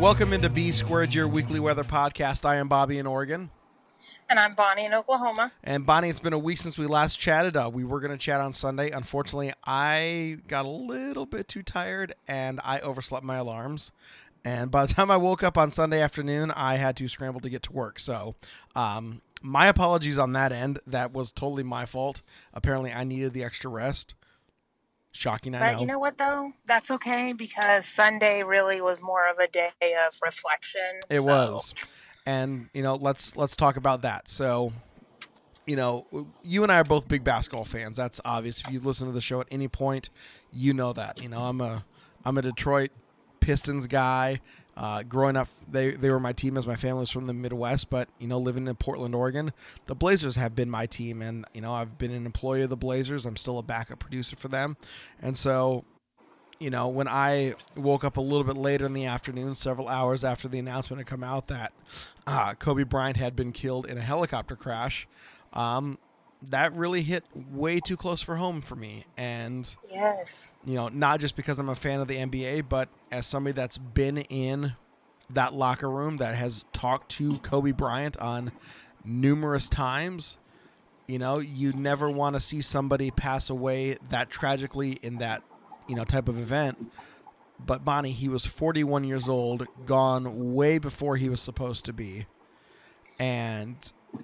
Welcome into B Squared, your weekly weather podcast. I am Bobby in Oregon. And I'm Bonnie in Oklahoma. And Bonnie, it's been a week since we last chatted. Uh, we were going to chat on Sunday. Unfortunately, I got a little bit too tired and I overslept my alarms. And by the time I woke up on Sunday afternoon, I had to scramble to get to work. So, um, my apologies on that end. That was totally my fault. Apparently, I needed the extra rest. Shocking, I But know. you know what, though? That's okay because Sunday really was more of a day of reflection. It so- was, and you know, let's let's talk about that. So, you know, you and I are both big basketball fans. That's obvious. If you listen to the show at any point, you know that. You know, I'm a I'm a Detroit Pistons guy. Uh, growing up, they they were my team as my family was from the Midwest. But you know, living in Portland, Oregon, the Blazers have been my team, and you know, I've been an employee of the Blazers. I'm still a backup producer for them, and so you know, when I woke up a little bit later in the afternoon, several hours after the announcement had come out that uh, Kobe Bryant had been killed in a helicopter crash, um, that really hit way too close for home for me. And, Yes. you know, not just because I'm a fan of the NBA, but as somebody that's been in that locker room that has talked to Kobe Bryant on numerous times. You know, you never want to see somebody pass away that tragically in that, you know, type of event. But Bonnie, he was 41 years old, gone way before he was supposed to be. And,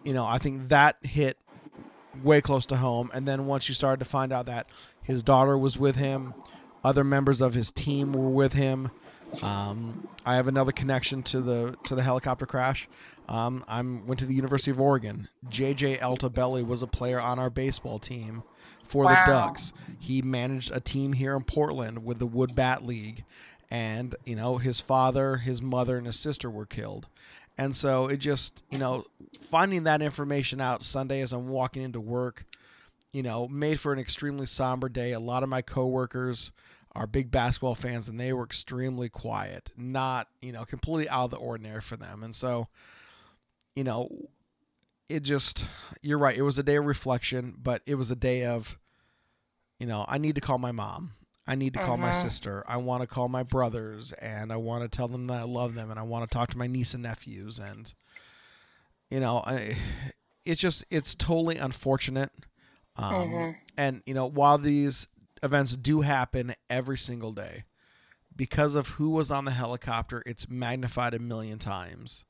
you know, I think that hit way close to home. And then once you started to find out that his daughter was with him, other members of his team were with him. Um, I have another connection to the to the helicopter crash. Um, I'm went to the University of Oregon. JJ Altobelli was a player on our baseball team for Wow. the Ducks. He managed a team here in Portland with the Wood Bat League, and you know his father, his mother, and his sister were killed. And so it just you know finding that information out Sunday as I'm walking into work, you know, made for an extremely somber day. A lot of my coworkers are big basketball fans and they were extremely quiet, not, you know, completely out of the ordinary for them. And so, you know, it just, you're right. It was a day of reflection, but it was a day of, you know, I need to call my mom. I need to call my Mhm. sister. I want to call my brothers and I want to tell them that I love them and I want to talk to my niece and nephews. And, you know, I, it's just, it's totally unfortunate. Um, Mhm. And, you know, while these events do happen every single day, because of who was on the helicopter, it's magnified a million times.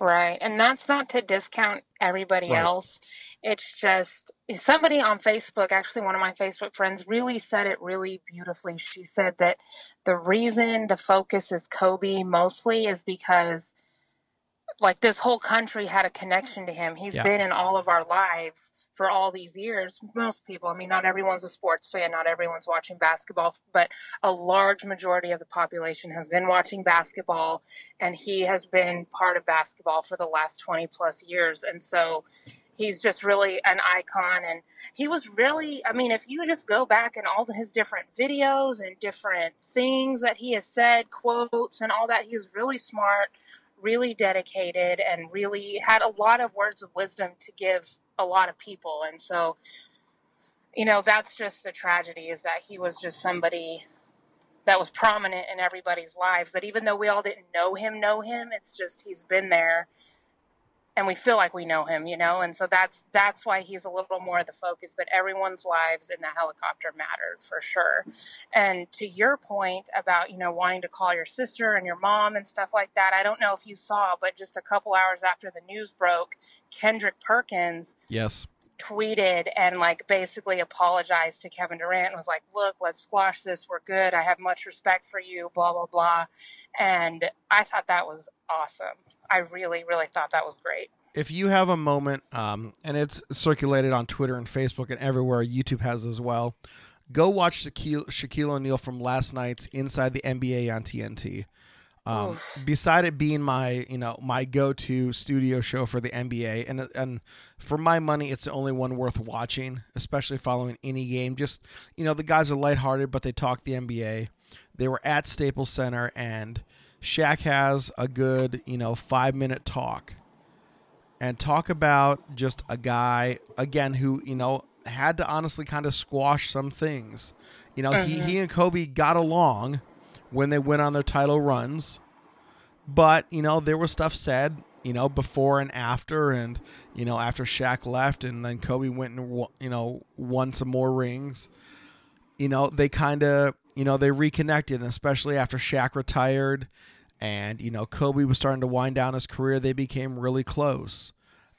Right. And that's not to discount everybody Right. else. It's just somebody on Facebook, actually, one of my Facebook friends, really said it really beautifully. She said that the reason the focus is Kobe mostly is because, like, this whole country had a connection to him. He's Yeah. been in all of our lives for all these years. Most people, I mean, not everyone's a sports fan, not everyone's watching basketball, but a large majority of the population has been watching basketball and he has been part of basketball for the last 20 plus years and so he's just really an icon and he was really i mean if you just go back and all his different videos and different things that he has said quotes and all that he was really smart really dedicated and really had a lot of words of wisdom to give a lot of people. And so you know that's just the tragedy is that he was just somebody that was prominent in everybody's lives that even though we all didn't know him know him it's just he's been there and we feel like we know him you know and so that's that's why he's a little more of the focus but everyone's lives in the helicopter mattered for sure and to your point about you know wanting to call your sister and your mom and stuff like that i don't know if you saw but just a couple hours after the news broke kendrick perkins Yes. tweeted and like basically apologized to Kevin Durant and was like, "Look, let's squash this. We're good. I have much respect for you." Blah blah blah. And I thought that was awesome. I really, really thought that was great. if you have a moment, um, and it's circulated on Twitter and Facebook and everywhere, YouTube has as well. Go watch Shaquille, Shaquille O'Neal from last night's Inside the NBA on TNT. Um, beside it being my, you know, my go-to studio show for the NBA, and and for my money, it's the only one worth watching, especially following any game. Just you know, the guys are lighthearted, but they talk the NBA. They were at Staples Center, and Shaq has a good, you know, five-minute talk, and talk about just a guy again who you know had to honestly kind of squash some things. You know, he he mm-hmm. and Kobe got along when they went on their title runs. But, you know, there was stuff said, you know, before and after, and, you know, after Shaq left and then Kobe went and, you know, won some more rings. You know, they kind of, you know, they reconnected, especially after Shaq retired and, you know, Kobe was starting to wind down his career, they became really close.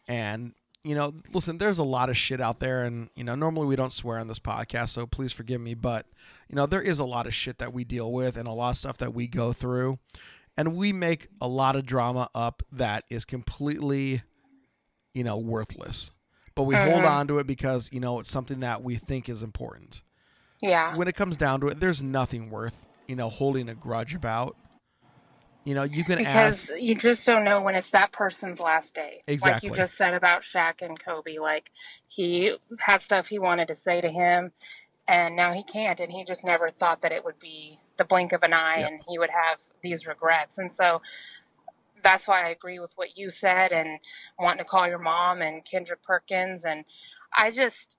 And, you know, listen, there's a lot of shit out there, and you know, normally we don't swear on this podcast, so please forgive me, but you know, there is a lot of shit that we deal with and a lot of stuff that we go through, and we make a lot of drama up that is completely, you know, worthless, but we hold uh-huh. on to it because you know it's something that we think is important. Yeah. When it comes down to it, there's nothing worth you know holding a grudge about. You know, you can because ask you just don't know when it's that person's last day. Exactly. Like you just said about Shaq and Kobe. Like he had stuff he wanted to say to him, and now he can't. And he just never thought that it would be the blink of an eye, Yep. and he would have these regrets. And so that's why I agree with what you said, and wanting to call your mom and Kendrick Perkins. And I just.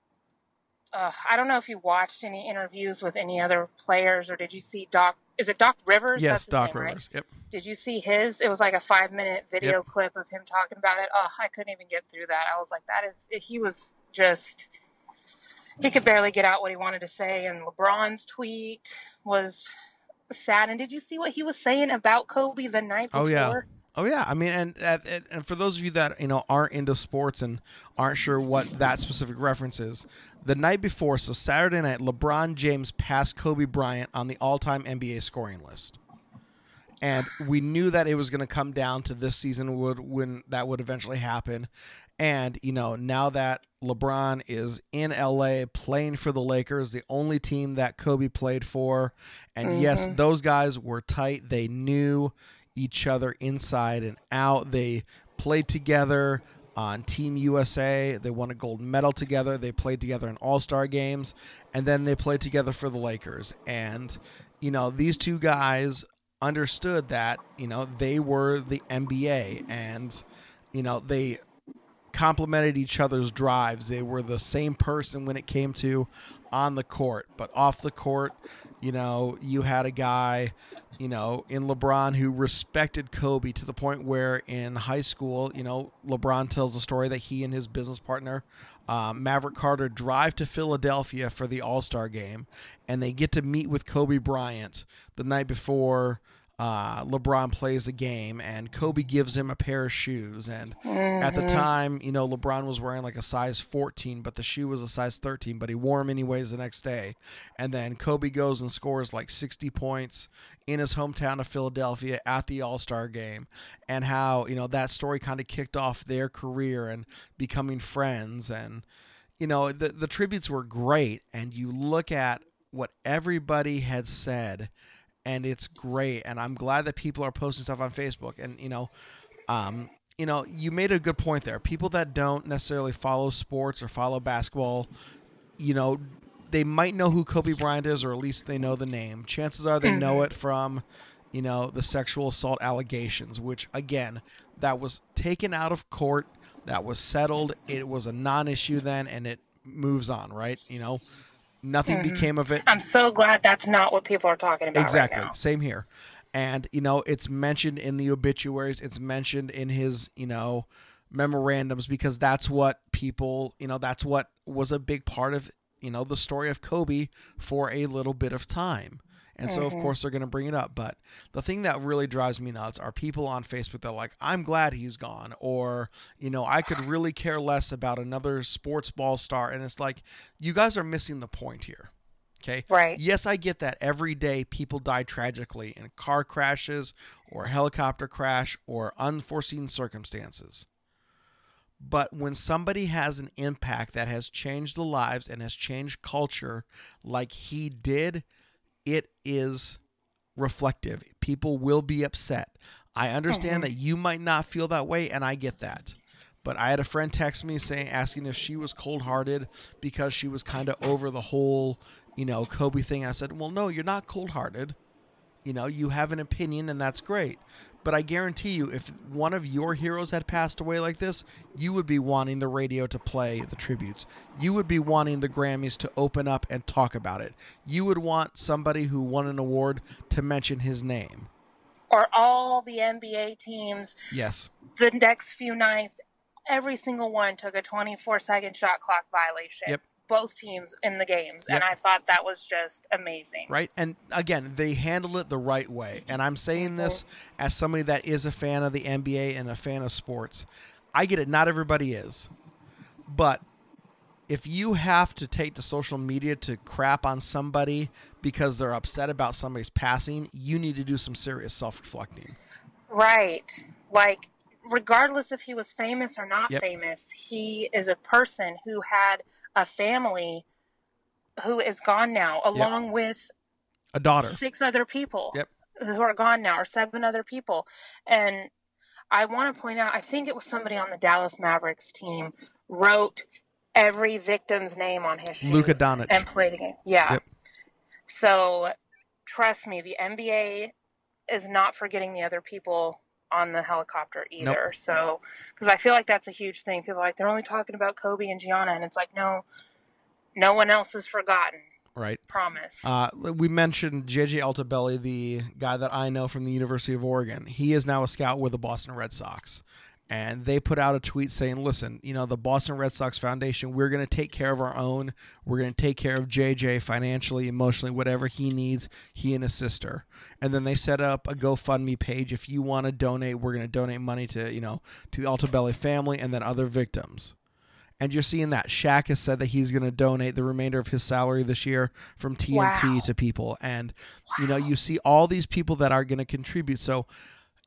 Uh, I don't know if you watched any interviews with any other players, or did you see Doc? Is it Doc Rivers? yes, That's Doc name, right? Rivers. Yep. Did you see his? It was like a five minute video clip of him talking about it. Oh, I couldn't even get through that. I was like, that is, he was just, he could barely get out what he wanted to say. And LeBron's tweet was sad. And did you see what he was saying about Kobe the night before? Oh, yeah. Oh yeah, I mean, and and for those of you that you know aren't into sports and aren't sure what that specific reference is, the night before, so Saturday night, LeBron James passed Kobe Bryant on the all-time NBA scoring list, and we knew that it was going to come down to this season would when that would eventually happen, and you know now that LeBron is in LA playing for the Lakers, the only team that Kobe played for, and yes, mm-hmm. those guys were tight. They knew each other inside and out. They played together on Team USA. They won a gold medal together. They played together in All Star games, and then they played together for the Lakers. And you know, these two guys understood that you know they were the NBA, and you know they complemented each other's drives. They were the same person when it came to on the court, but off the court, you know, you had a guy, you know, in LeBron who respected Kobe to the point where in high school, you know, LeBron tells the story that he and his business partner, um, Maverick Carter, drive to Philadelphia for the All Star game, and they get to meet with Kobe Bryant the night before uh, LeBron plays the game, and Kobe gives him a pair of shoes. And at the time, you know, LeBron was wearing like a size 14, but the shoe was a size 13, but he wore them anyways the next day. And then Kobe goes and scores like 60 points in his hometown of Philadelphia at the All Star game, and how, you know, that story kind of kicked off their career and becoming friends. And, you know, the, the tributes were great. And you look at what everybody had said and it's great and i'm glad that people are posting stuff on facebook and you know um you know you made a good point there. People that don't necessarily follow sports or follow basketball you know they might know who kobe bryant is or at least they know the name. Chances are they know it from you know the sexual assault allegations which again that was taken out of court that was settled it was a non-issue then and it moves on right? You know nothing mm-hmm. became of it. I'm so glad that's not what people are talking about exactly. right same here. And you know it's mentioned in the obituaries. It's mentioned in his you know memorandums because that's what people you know that's what was a big part of you know the story of kobe for a little bit of time and so of mm-hmm. course they're going to bring it up but the thing that really drives me nuts are people on facebook that are like i'm glad he's gone or you know i could really care less about another sports ball star and it's like you guys are missing the point here Okay. Right. Yes, I get that. Every day people die tragically in car crashes or helicopter crash or unforeseen circumstances. But when somebody has an impact that has changed the lives and has changed culture like he did, it is reflective. People will be upset. I understand Mhm. that you might not feel that way, and I get that. But I had a friend text me saying, asking if she was cold hearted because she was kind of over the whole, you know, Kobe thing. I said, well, no, you're not cold hearted. You know, you have an opinion, and that's great. But I guarantee you, if one of your heroes had passed away like this, you would be wanting the radio to play the tributes. You would be wanting the Grammys to open up and talk about it. You would want somebody who won an award to mention his name. Or all the NBA teams, Yes. the next few nights, every single one took a 24 second shot clock violation. Yep. Both teams in the games. And I thought that was just amazing. right? And again, they handled it the right way. And I'm saying mm-hmm. this as somebody that is a fan of the NBA and a fan of sports. I get it, not everybody is. But if you have to take to social media to crap on somebody because they're upset about somebody's passing, you need to do some serious self reflecting. Right. Like, regardless if he was famous or not Yep. famous, he is a person who had a family who is gone now, along with A daughter. six other people Yep. who are gone now, or seven other people. And I want to point out, I think it was somebody on the Dallas Mavericks team wrote every victim's name on his shoes. Luka Doncic. And played the game. Yeah. Yep. So trust me, the NBA is not forgetting the other people on the helicopter either. So, because I feel like that's a huge thing. People are like, they're only talking about Kobe and Gianna. And it's like, no, no one else is forgotten. Right. Promise. Uh, we mentioned JJ Altobelli, the guy that I know from the University of Oregon. He is now a scout with the Boston Red Sox. And they put out a tweet saying, listen, you know, the Boston Red Sox Foundation, we're going to take care of our own. We're going to take care of JJ financially, emotionally, whatever he needs, he and his sister. And then they set up a GoFundMe page. If you want to donate, we're going to donate money to, you know, to the Altobelli family and then other victims. And you're seeing that Shaq has said that he's going to donate the remainder of his salary this year from TNT Wow. to people. And, you know, you see all these people that are going to contribute. So,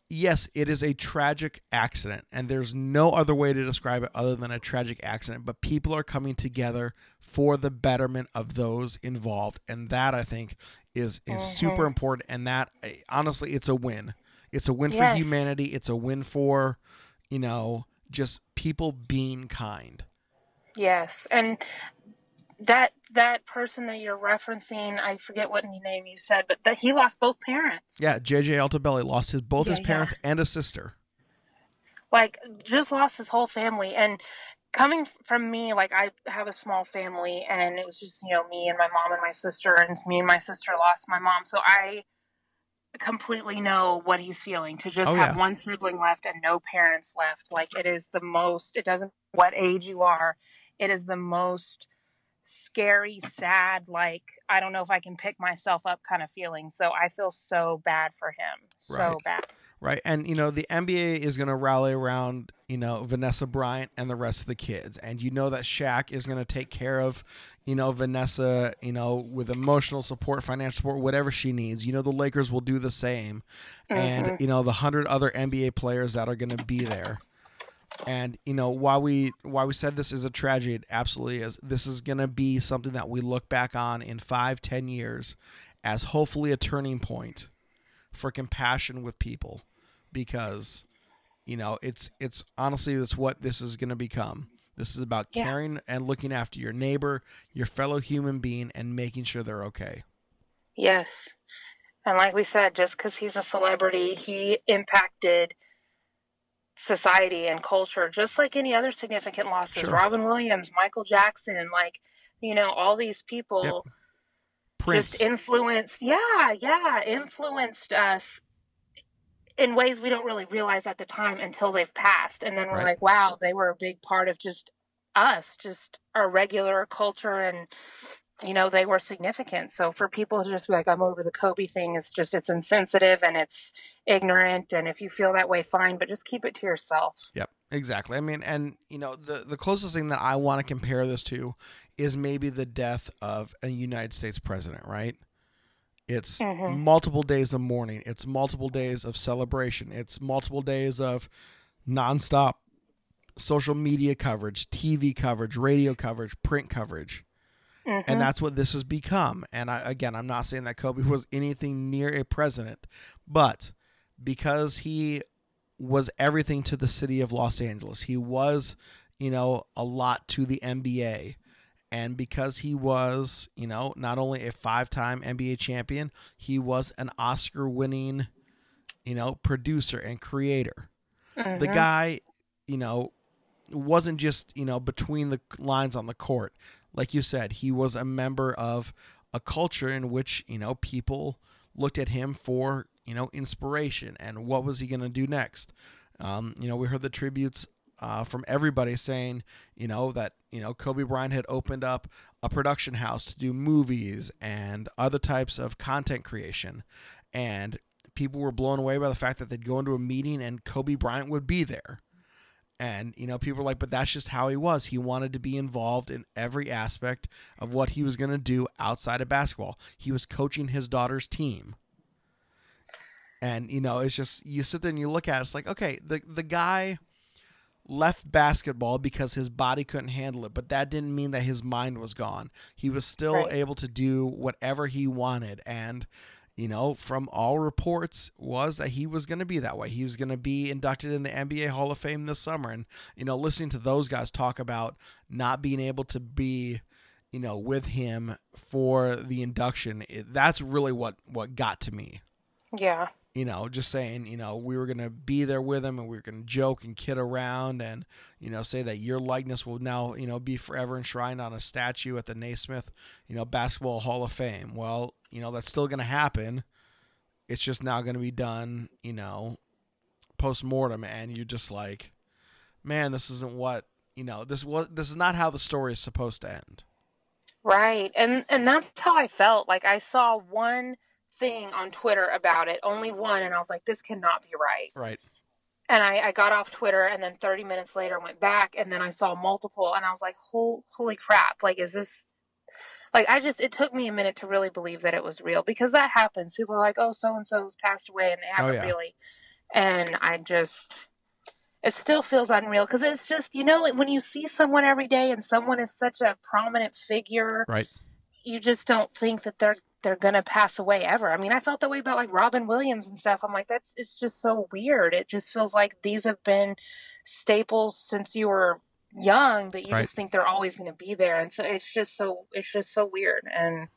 yes, it is a tragic accident. And there's no other way to describe it other than a tragic accident. But people are coming together for the betterment of those involved. And that, I think, is, is super important. And that, eh, honestly, it's a win. It's a win for humanity. It's a win for, you know, just people being kind. Yes, and that that person that you're referencing, I forget what name you said, but that he lost both parents. Yeah, JJ Altobelli lost his both his Yeah, yeah. parents and a sister. like just lost his whole family. And coming from me, like I have a small family, and it was just you know me and my mom and my sister, and me and my sister lost my mom, so I completely know what he's feeling to just Oh, have yeah. one sibling left and no parents left like it is the most it doesn't what age you are it is the most scary sad like i don't know if i can pick myself up kind of feeling so i feel so bad for him so Right. bad Right. And you know, the NBA is gonna rally around, you know, Vanessa Bryant and the rest of the kids. And you know that Shaq is gonna take care of, you know, Vanessa, you know, with emotional support, financial support, whatever she needs. You know, the Lakers will do the same. And, mm-hmm. you know, the hundred other NBA players that are gonna be there. And you know why we why we said this is a tragedy. It absolutely is. This is gonna be something that we look back on in five, ten years, as hopefully a turning point for compassion with people, because you know it's it's honestly that's what this is gonna become. This is about Yeah. caring and looking after your neighbor, your fellow human being, and making sure they're okay. Yes. And like we said, just because he's a celebrity, he impacted society and culture just like any other significant losses. Sure. Robin Williams, Michael Jackson, like, you know, all these people Prince, just influenced, yeah, yeah, influenced us in ways we don't really realize at the time until they've passed. And then we're Right. like, wow, they were a big part of just us, just our regular culture and you know, they were significant. So for people to just be like, I'm over the Kobe thing, it's just it's insensitive and it's ignorant and if you feel that way, fine, but just keep it to yourself. Yep, exactly. I mean, and you know, the the closest thing that I want to compare this to is maybe the death of a United States president, right? It's Mhm. multiple days of mourning. It's multiple days of celebration. It's multiple days of nonstop social media coverage, TV coverage, radio coverage, print coverage. Mm-hmm. And that's what this has become. And I, again, I'm not saying that Kobe was anything near a president, but because he was everything to the city of Los Angeles, he was, you know, a lot to the NBA. And because he was, you know, not only a five time NBA champion, he was an Oscar winning, you know, producer and creator. Mm-hmm. The guy, you know, wasn't just, you know, between the lines on the court. Like you said, he was a member of a culture in which, you know, people looked at him for, you know, inspiration and what was he going to do next. Um, you know, we heard the tributes uh, from everybody saying, you know, that, you know, Kobe Bryant had opened up a production house to do movies and other types of content creation. And people were blown away by the fact that they'd go into a meeting and Kobe Bryant would be there. And, you know, people are like, but that's just how he was. He wanted to be involved in every aspect of what he was going to do outside of basketball. He was coaching his daughter's team. And, you know, it's just, you sit there and you look at it, it's like, okay, the, the guy left basketball because his body couldn't handle it, but that didn't mean that his mind was gone. He was still Right. able to do whatever he wanted. And, you know, from all reports was that he was going to be that way. He was going to be inducted in the NBA Hall of Fame this summer. And, you know, listening to those guys talk about not being able to be, you know, with him for the induction, it, that's really what, what got to me Yeah. you know, just saying, you know, we were going to be there with him and we were going to joke and kid around and, you know, say that your likeness will now, you know, be forever enshrined on a statue at the Naismith, you know, Basketball Hall of Fame. Well, you know, that's still going to happen. It's just now going to be done, you know, post mortem. And you're just like, man, this isn't what, you know, this was, this is not how the story is supposed to end. Right. And and that's how I felt. Like I saw one thing on Twitter about it, only one, and I was like, this cannot be right. Right. And I, I got off Twitter and then 30 minutes later went back and then I saw multiple and I was like, Hol- holy crap. Like, is this like I just it took me a minute to really believe that it was real because that happens. People are like, oh, so and so's passed away and they Oh, haven't yeah. really. And I just it still feels unreal because it's just you know when you see someone every day and someone is such a prominent figure Right. you just don't think that they're they're gonna pass away ever. I mean, I felt that way about like Robin Williams and stuff. I'm like, that's it's just so weird. It just feels like these have been staples since you were young that you Right. just think they're always gonna be there. And so it's just so it's just so weird. And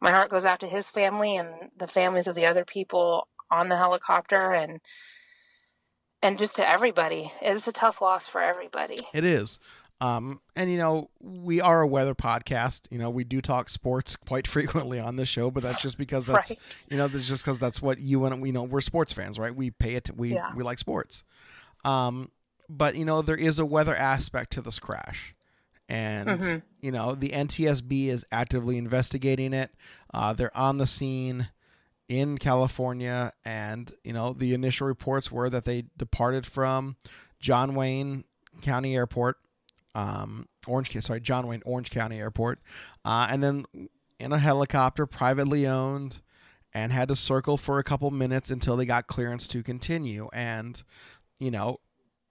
my heart goes out to his family and the families of the other people on the helicopter and and just to everybody. It's a tough loss for everybody. It is. Um, and you know, we are a weather podcast. You know, we do talk sports quite frequently on this show, but that's just because that's Right. you know, that's just because that's what you and we know we're sports fans, right? We pay it. We Yeah. we like sports. Um, but you know, there is a weather aspect to this crash, and Mhm. you know, the NTSB is actively investigating it. Uh, they're on the scene in California, and you know, the initial reports were that they departed from John Wayne County Airport, um, Orange, sorry, John Wayne Orange County Airport, uh, and then in a helicopter, privately owned, and had to circle for a couple minutes until they got clearance to continue. And you know,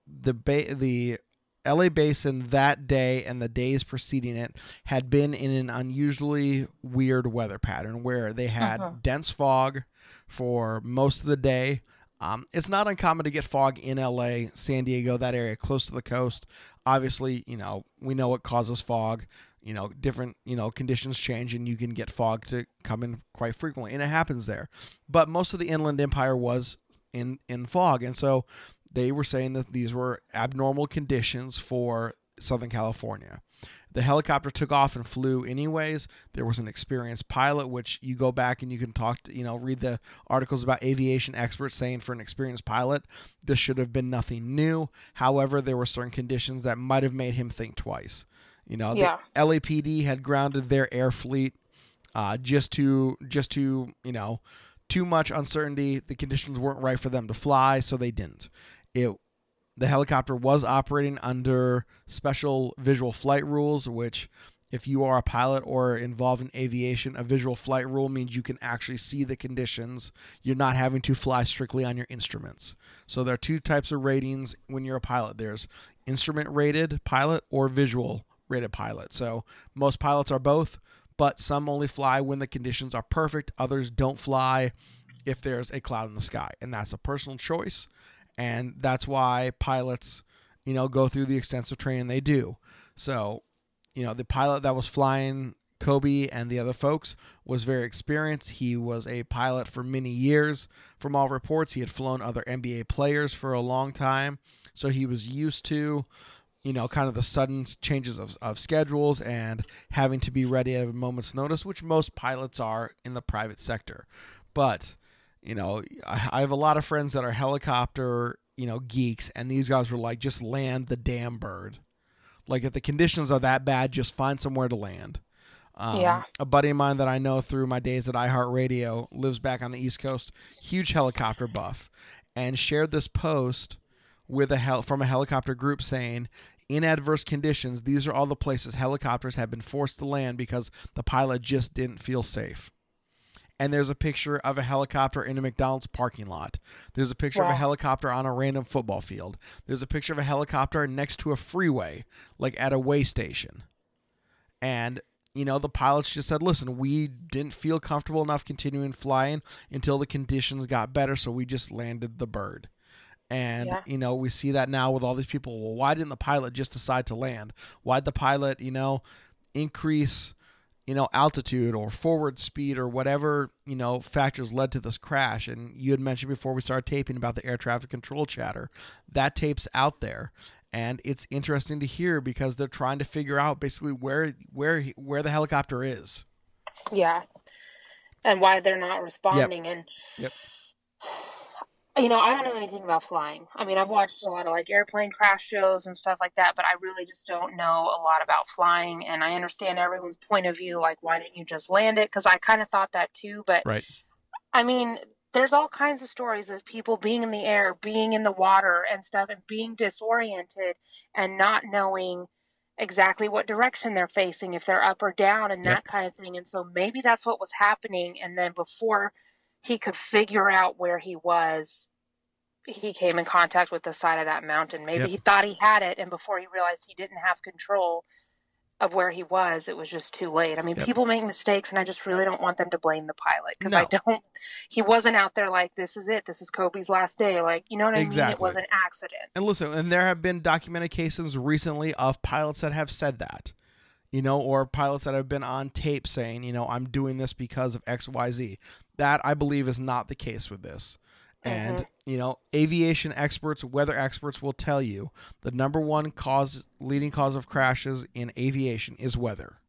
the ba- the LA Basin that day and the days preceding it had been in an unusually weird weather pattern where they had Uh-huh. dense fog for most of the day. Um, it's not uncommon to get fog in LA, San Diego, that area close to the coast. Obviously, you know, we know what causes fog. You know, different, you know, conditions change and you can get fog to come in quite frequently. And it happens there. But most of the Inland Empire was in, in fog. And so they were saying that these were abnormal conditions for Southern California. The helicopter took off and flew anyways. There was an experienced pilot, which you go back and you can talk to, you know, read the articles about aviation experts saying for an experienced pilot, this should have been nothing new. However, there were certain conditions that might have made him think twice. You know, Yeah. the LAPD had grounded their air fleet uh, just to just to you know too much uncertainty. The conditions weren't right for them to fly, so they didn't. It the helicopter was operating under special visual flight rules, which if you are a pilot or involved in aviation, a visual flight rule means you can actually see the conditions. You're not having to fly strictly on your instruments. So there are two types of ratings when you're a pilot. There's instrument rated pilot or visual rated pilot. So most pilots are both, but some only fly when the conditions are perfect. Others don't fly if there's a cloud in the sky, and that's a personal choice, and that's why pilots, you know, go through the extensive training they do. So, you know, the pilot that was flying Kobe and the other folks was very experienced. He was a pilot for many years. From all reports, he had flown other NBA players for a long time. So he was used to, you know, kind of the sudden changes of, of schedules and having to be ready at a moment's notice, which most pilots are in the private sector. But, you know, I, I have a lot of friends that are helicopter, you know, geeks, and these guys were like, just land the damn bird. Like, if the conditions are that bad, just find somewhere to land. Um, Yeah. A buddy of mine that I know through my days at iHeartRadio lives back on the East Coast, huge helicopter buff, and shared this post with a hel- from a helicopter group saying, in adverse conditions, these are all the places helicopters have been forced to land because the pilot just didn't feel safe. And there's a picture of a helicopter in a McDonald's parking lot. There's a picture of a helicopter on a random football field. There's a picture of a helicopter next to a freeway, like at a way station. And you know, the pilots just said, listen, we didn't feel comfortable enough continuing flying until the conditions got better, so we just landed the bird. And, Yeah. you know, we see that now with all these people. Well, why didn't the pilot just decide to land? Why'd the pilot, you know, increase, you know, altitude or forward speed or whatever, you know, factors led to this crash? And you had mentioned before we started taping about the air traffic control chatter. That tape's out there and it's interesting to hear because they're trying to figure out basically where where where the helicopter is. Yeah. And why they're not responding. And, Yep. Uh, you know, I don't know anything about flying. I mean, I've watched a lot of like airplane crash shows and stuff like that, but I really just don't know a lot about flying. And I understand everyone's point of view. Like, why didn't you just land it? Because I kind of thought that too. But Right. I mean, there's all kinds of stories of people being in the air, being in the water and stuff, and being disoriented and not knowing exactly what direction they're facing, if they're up or down, and Yep. that kind of thing. And so maybe that's what was happening. And then before he could figure out where he was, he came in contact with the side of that mountain. Maybe Yep. he thought he had it, and before he realized he didn't have control of where he was, it was just too late. I mean, Yep. people make mistakes, and I just really don't want them to blame the pilot because I don't. He wasn't out there like, "This is it. This is Kobe's last day." Like, you know what I mean? It was an accident. And listen, and there have been documented cases recently of pilots that have said that. You know, or pilots that have been on tape saying, you know, I'm doing this because of XYZ. That I believe is not the case with this. And, mm-hmm. you know, aviation experts, weather experts will tell you the number one cause leading cause of crashes in aviation is weather.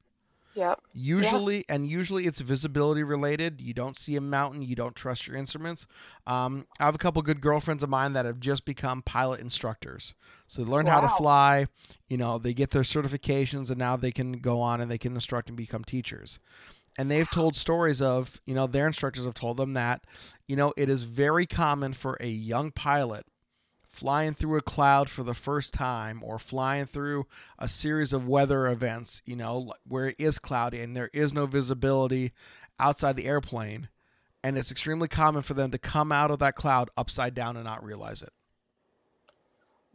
Yep. Usually, and usually it's visibility related. You don't see a mountain, you don't trust your instruments. Um, I have a couple good girlfriends of mine that have just become pilot instructors. So they learn how to fly, you know, they get their certifications, and now they can go on and they can instruct and become teachers. And they've told stories of, you know, their instructors have told them that, you know, it is very common for a young pilot flying through a cloud for the first time or flying through a series of weather events, you know, where it is cloudy and there is no visibility outside the airplane. And it's extremely common for them to come out of that cloud upside down and not realize it.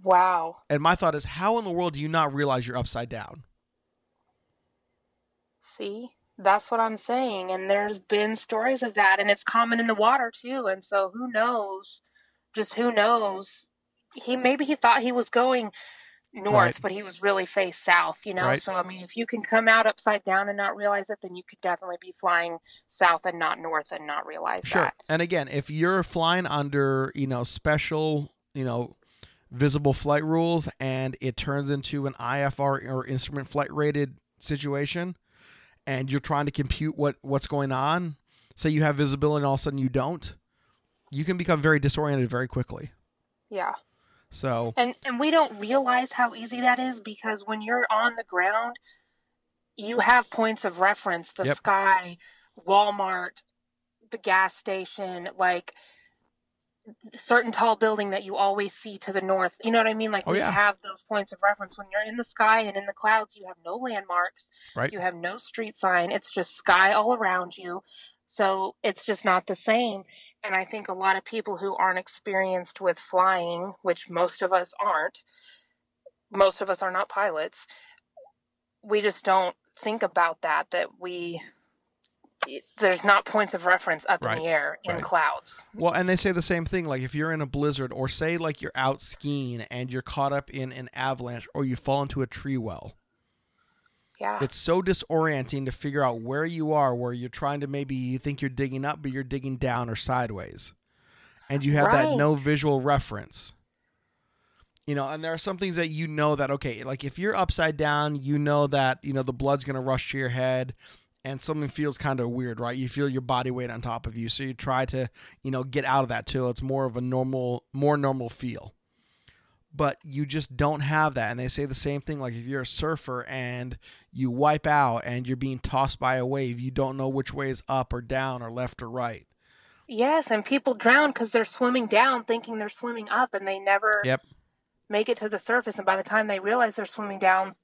Wow. And my thought is, how in the world do you not realize you're upside down? See, that's what I'm saying. And there's been stories of that, and it's common in the water too. And so who knows? Just who knows? He maybe he thought he was going north, Right. but he was really faced south, you know? Right. So, I mean, if you can come out upside down and not realize it, then you could definitely be flying south and not north and not realize Sure. that. And again, if you're flying under, you know, special, you know, visible flight rules and it turns into an IFR or instrument flight rated situation and you're trying to compute what what's going on, say you have visibility and all of a sudden you don't, you can become very disoriented very quickly. Yeah. So, And and we don't realize how easy that is because when you're on the ground, you have points of reference, the Yep. sky, Walmart, the gas station, like certain tall building that you always see to the north. You know what I mean? Like Oh, we yeah. have those points of reference. When you're in the sky and in the clouds, you have no landmarks. Right. You have no street sign. It's just sky all around you. So it's just not the same. And I think a lot of people who aren't experienced with flying, which most of us aren't, most of us are not pilots, we just don't think about that. That we there's not points of reference up Right, in the air in right. clouds. Well, and they say the same thing. Like if you're in a blizzard, or say like you're out skiing and you're caught up in an avalanche, or you fall into a tree well. Yeah. It's so disorienting to figure out where you are, where you're trying to maybe you think you're digging up, but you're digging down or sideways, and you have that no visual reference. You know, and there are some things that you know that okay, like if you're upside down, you know that you know the blood's gonna rush to your head, and something feels kind of weird, right? You feel your body weight on top of you, so you try to you know get out of that till it's more of a normal, more normal feel but you just don't have that. And they say the same thing like if you're a surfer and you wipe out and you're being tossed by a wave, you don't know which way is up or down or left or right. yes, and people drown because they're swimming down, thinking they're swimming up, and they never Yep. make it to the surface. And by the time they realize they're swimming down,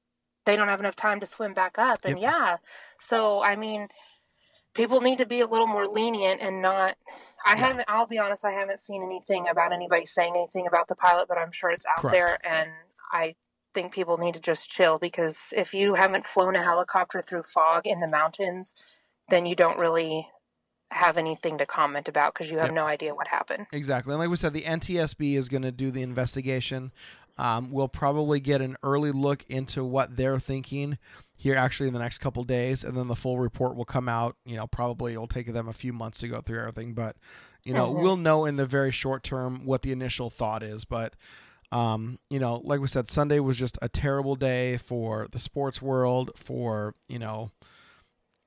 they don't have enough time to swim back up. And Yep. yeah, so I mean, people need to be a little more lenient and not. I Yeah. haven't. I'll be honest. I haven't seen anything about anybody saying anything about the pilot, but I'm sure it's out Correct. there. And I think people need to just chill because if you haven't flown a helicopter through fog in the mountains, then you don't really have anything to comment about because you have Yep. no idea what happened. Exactly. And like we said, the NTSB is going to do the investigation. Um, we'll probably get an early look into what they're thinking here actually in the next couple days. And then the full report will come out. You know, probably it'll take them a few months to go through everything. But, you know, Mhm. we'll know in the very short term what the initial thought is. But, um, you know, like we said, Sunday was just a terrible day for the sports world, for, you know,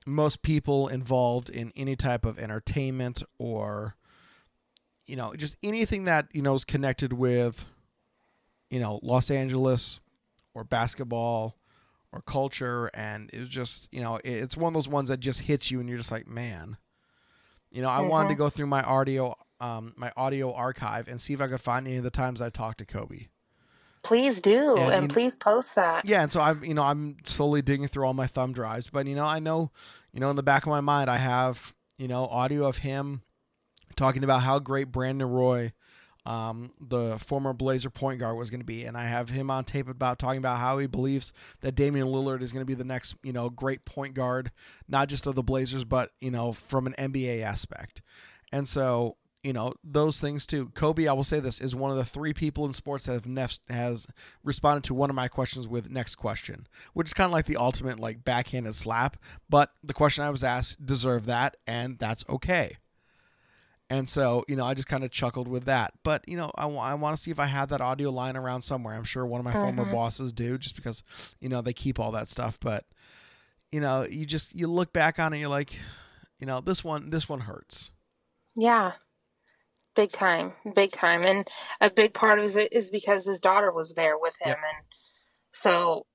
most people involved in any type of entertainment or you know just anything that you know is connected with you know Los Angeles or basketball or culture and it's just you know, it's one of those ones that just hits you and you're just like man. You know I wanted to go through my audio um my audio archive and see if I could find any of the times I talked to Kobe. Please do, And and, you- please post that. yeah, and so I've you know I'm slowly digging through all my thumb drives, but you know I know you know in the back of my mind I have you know audio of him talking about how great Brandon Roy, um, the former Blazer point guard, was going to be, and I have him on tape about talking about how he believes that Damian Lillard is going to be the next you know great point guard, not just of the Blazers, but you know from an NBA aspect, and so you know those things too. Kobe, I will say this, is one of the three people in sports that have nef- has responded to one of my questions with next question, which is kind of like the ultimate like backhanded slap. But the question I was asked deserved that, and that's okay. And so, you know, I just kind of chuckled with that. But, you know, I want to see if I have that audio line around somewhere. I'm sure one of my former Mhm. bosses do just because, you know, they keep all that stuff. But, you know, you just, you look back on it, you're like, you know, this one, this one hurts. Yeah. Big time. Big time. And a big part of it is because his daughter was there with him Yep. and so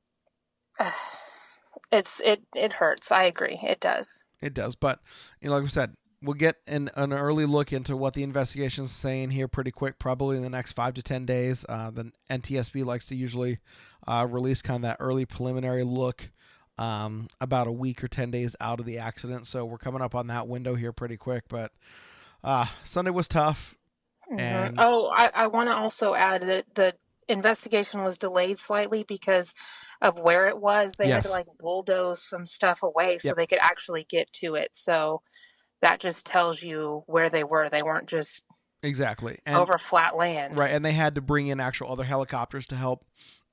it's it it hurts. I agree. It does. It does, but you know, like I said, we'll get an, an early look into what the investigation's saying here pretty quick, probably in the next five to ten days. Uh, the NTSB likes to usually uh, release kind of that early preliminary look um, about a week or ten days out of the accident. So we're coming up on that window here pretty quick. But uh, Sunday was tough. Mhm. And- oh, I, I want to also add that the investigation was delayed slightly because of where it was. They had to like bulldoze some stuff away so Yep. they could actually get to it. So that just tells you where they were. They weren't just Exactly. And, over flat land. Right, and they had to bring in actual other helicopters to help,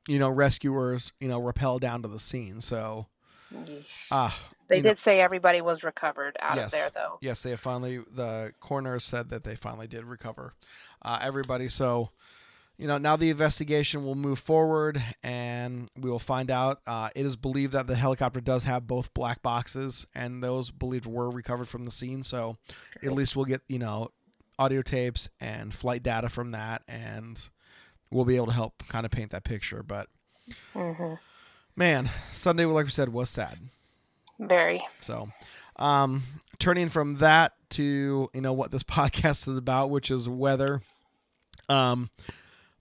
you know, rescuers, you know, rappel down to the scene. So, ah, They you know- did say everybody was recovered out Yes. of there, though. Yes, they have finally. The coroner said that they finally did recover uh, everybody. So, you know, now the investigation will move forward, and we will find out. Uh, it is believed that the helicopter does have both black boxes, and those believed were recovered from the scene. So, at least we'll get you know audio tapes and flight data from that, and we'll be able to help kind of paint that picture. But hmm man, Sunday, like we said, was sad. Very. So, um, turning from that to you know what this podcast is about, which is weather. Um,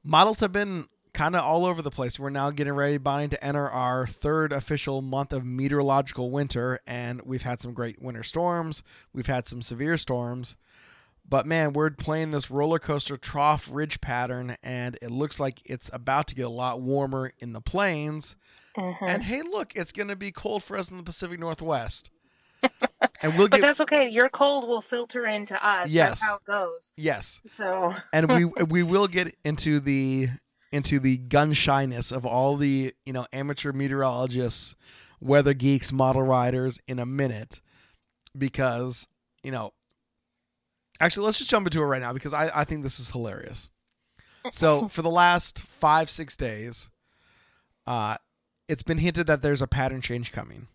models have been kind of all over the place. We're now getting ready, Bonnie, to enter our third official month of meteorological winter, and we've had some great winter storms. We've had some severe storms. But man, we're playing this roller coaster trough ridge pattern, and it looks like it's about to get a lot warmer in the plains. Mhm. And hey, look, it's going to be cold for us in the Pacific Northwest. and we'll But get that's okay. Your cold will filter into us. Yes. That's how it goes. yes. So and we we will get into the into the gun shyness of all the you know amateur meteorologists, weather geeks, model riders in a minute, because you know. Actually, let's just jump into it right now because I, I think this is hilarious. So for the last five six days, uh, it's been hinted that there's a pattern change coming.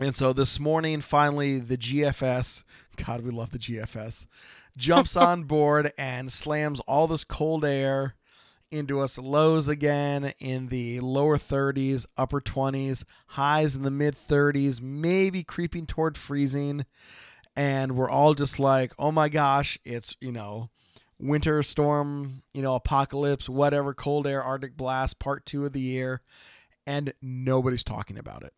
And so this morning, finally, the GFS, God, we love the GFS, jumps on board and slams all this cold air into us lows again in the lower 30s, upper 20s, highs in the mid 30s, maybe creeping toward freezing. And we're all just like, oh my gosh, it's, you know, winter storm, you know, apocalypse, whatever, cold air, Arctic blast, part two of the year. And nobody's talking about it.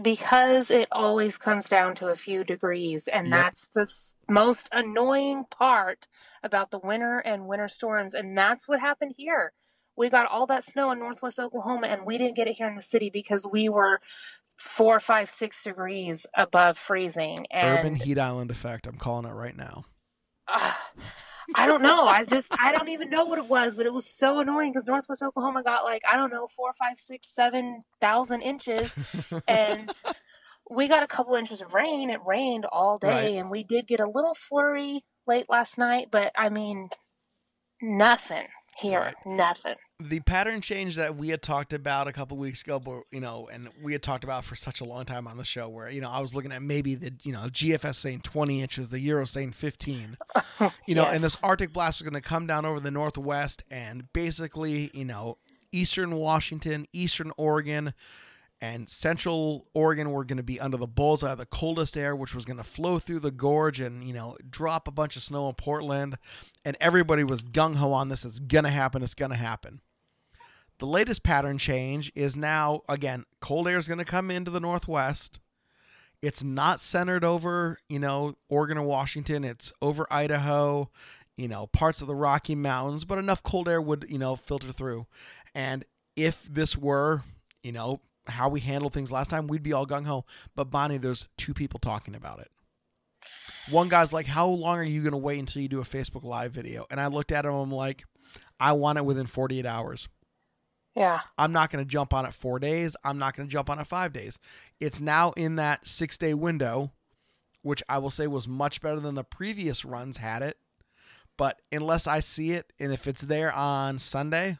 Because it always comes down to a few degrees, and Yep. that's the most annoying part about the winter and winter storms, and that's what happened here. We got all that snow in northwest Oklahoma, and we didn't get it here in the city because we were four, five, six degrees above freezing. And Urban heat island effect. I'm calling it right now. uh, I don't know. I just I don't even know what it was, but it was so annoying because Northwest Oklahoma got like I don't know four, five, six, seven thousand inches, and we got a couple inches of rain. It rained all day, Right. and we did get a little flurry late last night, but I mean, nothing here, Right. nothing. the pattern change that we had talked about a couple weeks ago, but you know, and we had talked about for such a long time on the show, where you know I was looking at maybe the you know GFS saying 20 inches, the Euro saying 15, you know, and this Arctic blast was going to come down over the Northwest and basically you know Eastern Washington, Eastern Oregon. And Central Oregon were going to be under the bullseye of the coldest air, which was going to flow through the gorge and you know drop a bunch of snow in Portland. And everybody was gung ho on this. It's going to happen. It's going to happen. The latest pattern change is now again cold air is going to come into the northwest. It's not centered over, you know, Oregon or Washington. It's over Idaho, you know, parts of the Rocky Mountains, but enough cold air would, you know, filter through. And if this were, you know, how we handled things last time, we'd be all gung ho. But Bonnie, there's two people talking about it. One guy's like, "How long are you going to wait until you do a Facebook Live video?" And I looked at him. I'm like, "I want it within 48 hours." Yeah, I'm not going to jump on it four days. I'm not going to jump on it five days. It's now in that six day window, which I will say was much better than the previous runs had it. But unless I see it, and if it's there on Sunday,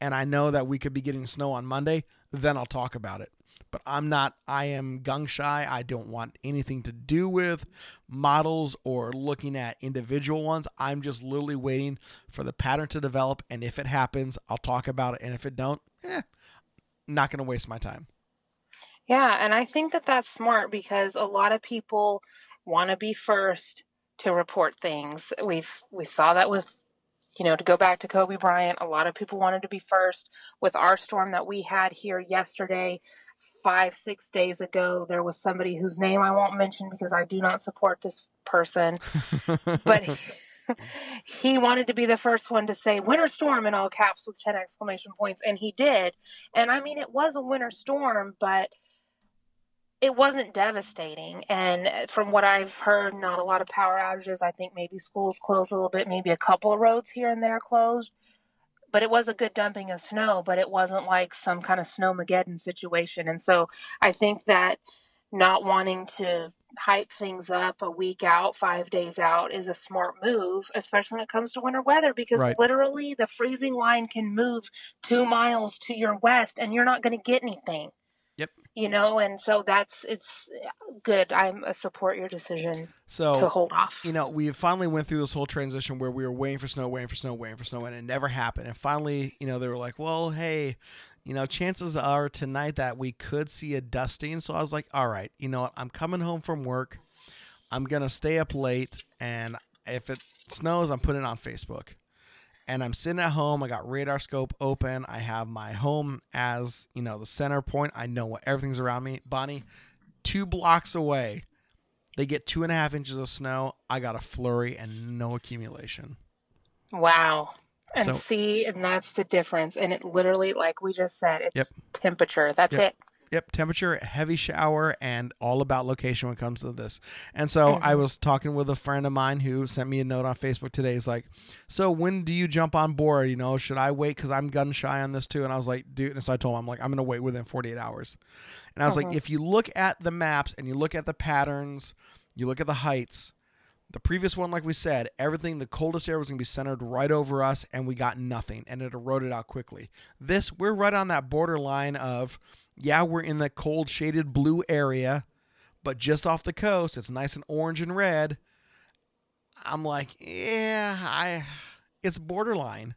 and I know that we could be getting snow on Monday, then I'll talk about it. But I'm not, I am gung shy. I don't want anything to do with models or looking at individual ones. I'm just literally waiting for the pattern to develop. And if it happens, I'll talk about it. And if it don't, eh, not going to waste my time. Yeah, and I think that that's smart because a lot of people want to be first to report things. We've we saw that with you know, to go back to Kobe Bryant, a lot of people wanted to be first with our storm that we had here yesterday. 5 6 days ago, there was somebody whose name I won't mention because I do not support this person, but he wanted to be the first one to say winter storm in all caps with 10 exclamation points and he did and i mean it was a winter storm but it wasn't devastating and uh, from what i've heard not a lot of power outages i think maybe schools closed a little bit maybe a couple of roads here and there closed but it was a good dumping of snow but it wasn't like some kind of snowmageddon situation and so i think that not wanting to hype things up a week out, five days out is a smart move, especially when it comes to winter weather, because Right. literally the freezing line can move two miles to your west and you're not going to get anything. You know, and so that's it's eh, good. I'm I support your decision so to hold off. you know, we finally went through this whole transition where we were waiting for snow, waiting for snow, waiting for snow, and it never happened. And finally, you know, they were like, well, hey, you know, chances are tonight that we could see a dusting. So I was like, all right, you know what? I'm coming home from work. I'm going to stay up late. And if it snows, I'm putting it on Facebook. And I'm sitting at home. I got RadarScope open. I have my home as, you know, the center point. I know what everything's around me. Bonnie, two blocks away, they get two and a half inches of snow. I got a flurry and no accumulation. wow. And So- see, and that's the difference. And it literally, like we just said, it's Yep. temperature. That's Yep. it. Yep, temperature, heavy shower, and all about location when it comes to this. And so I Mhm. was talking with a friend of mine who sent me a note on Facebook today. He's like, "So when do you jump on board? You know, should I wait because I'm gun shy on this too?" And I was like, "Dude," and so I told him, "I'm like, I'm gonna wait within 48 hours." And I was like, Mhm. "If you look at the maps and you look at the patterns, you look at the heights." The previous one, like we said, everything, the coldest air was going to be centered right over us, and we got nothing, and it eroded out quickly. This, we're right on that borderline of, yeah, we're in the cold, shaded blue area, but just off the coast, it's nice and orange and red. I'm like, yeah, I, it's borderline.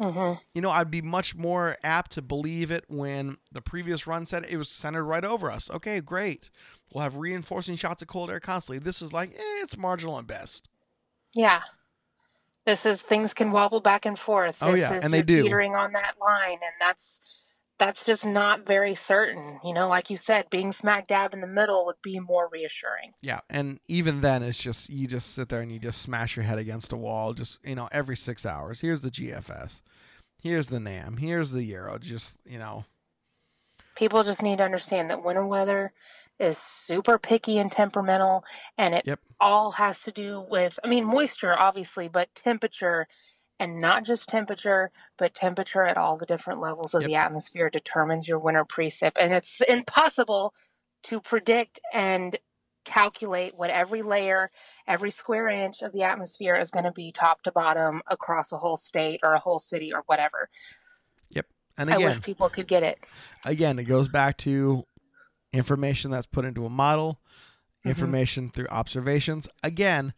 Mm-hmm. You know, I'd be much more apt to believe it when the previous run said it was centered right over us. Okay, great. We'll have reinforcing shots of cold air constantly. This is like, eh, it's marginal at best. Yeah. This is things can wobble back and forth. Oh, This yeah, is and they do. teetering on that line, and that's that's just not very certain. You know, like you said, being smack dab in the middle would be more reassuring. Yeah, and even then, it's just you just sit there and you just smash your head against a wall. Just you know, every six hours. Here's the GFS. Here's the NAM. Here's the Euro. Just you know, People just need to understand that winter weather is super picky and temperamental, and it Yep. all has to do with, I mean, moisture, obviously, but temperature, and not just temperature, but temperature at all the different levels of Yep. the atmosphere determines your winter precip. And it's impossible to predict and calculate what every layer, every square inch of the atmosphere is going to be top to bottom across a whole state or a whole city or whatever. Yep. And I wish people could get it. again, it goes back to information that's put into a model, Mhm. information through observations. Again,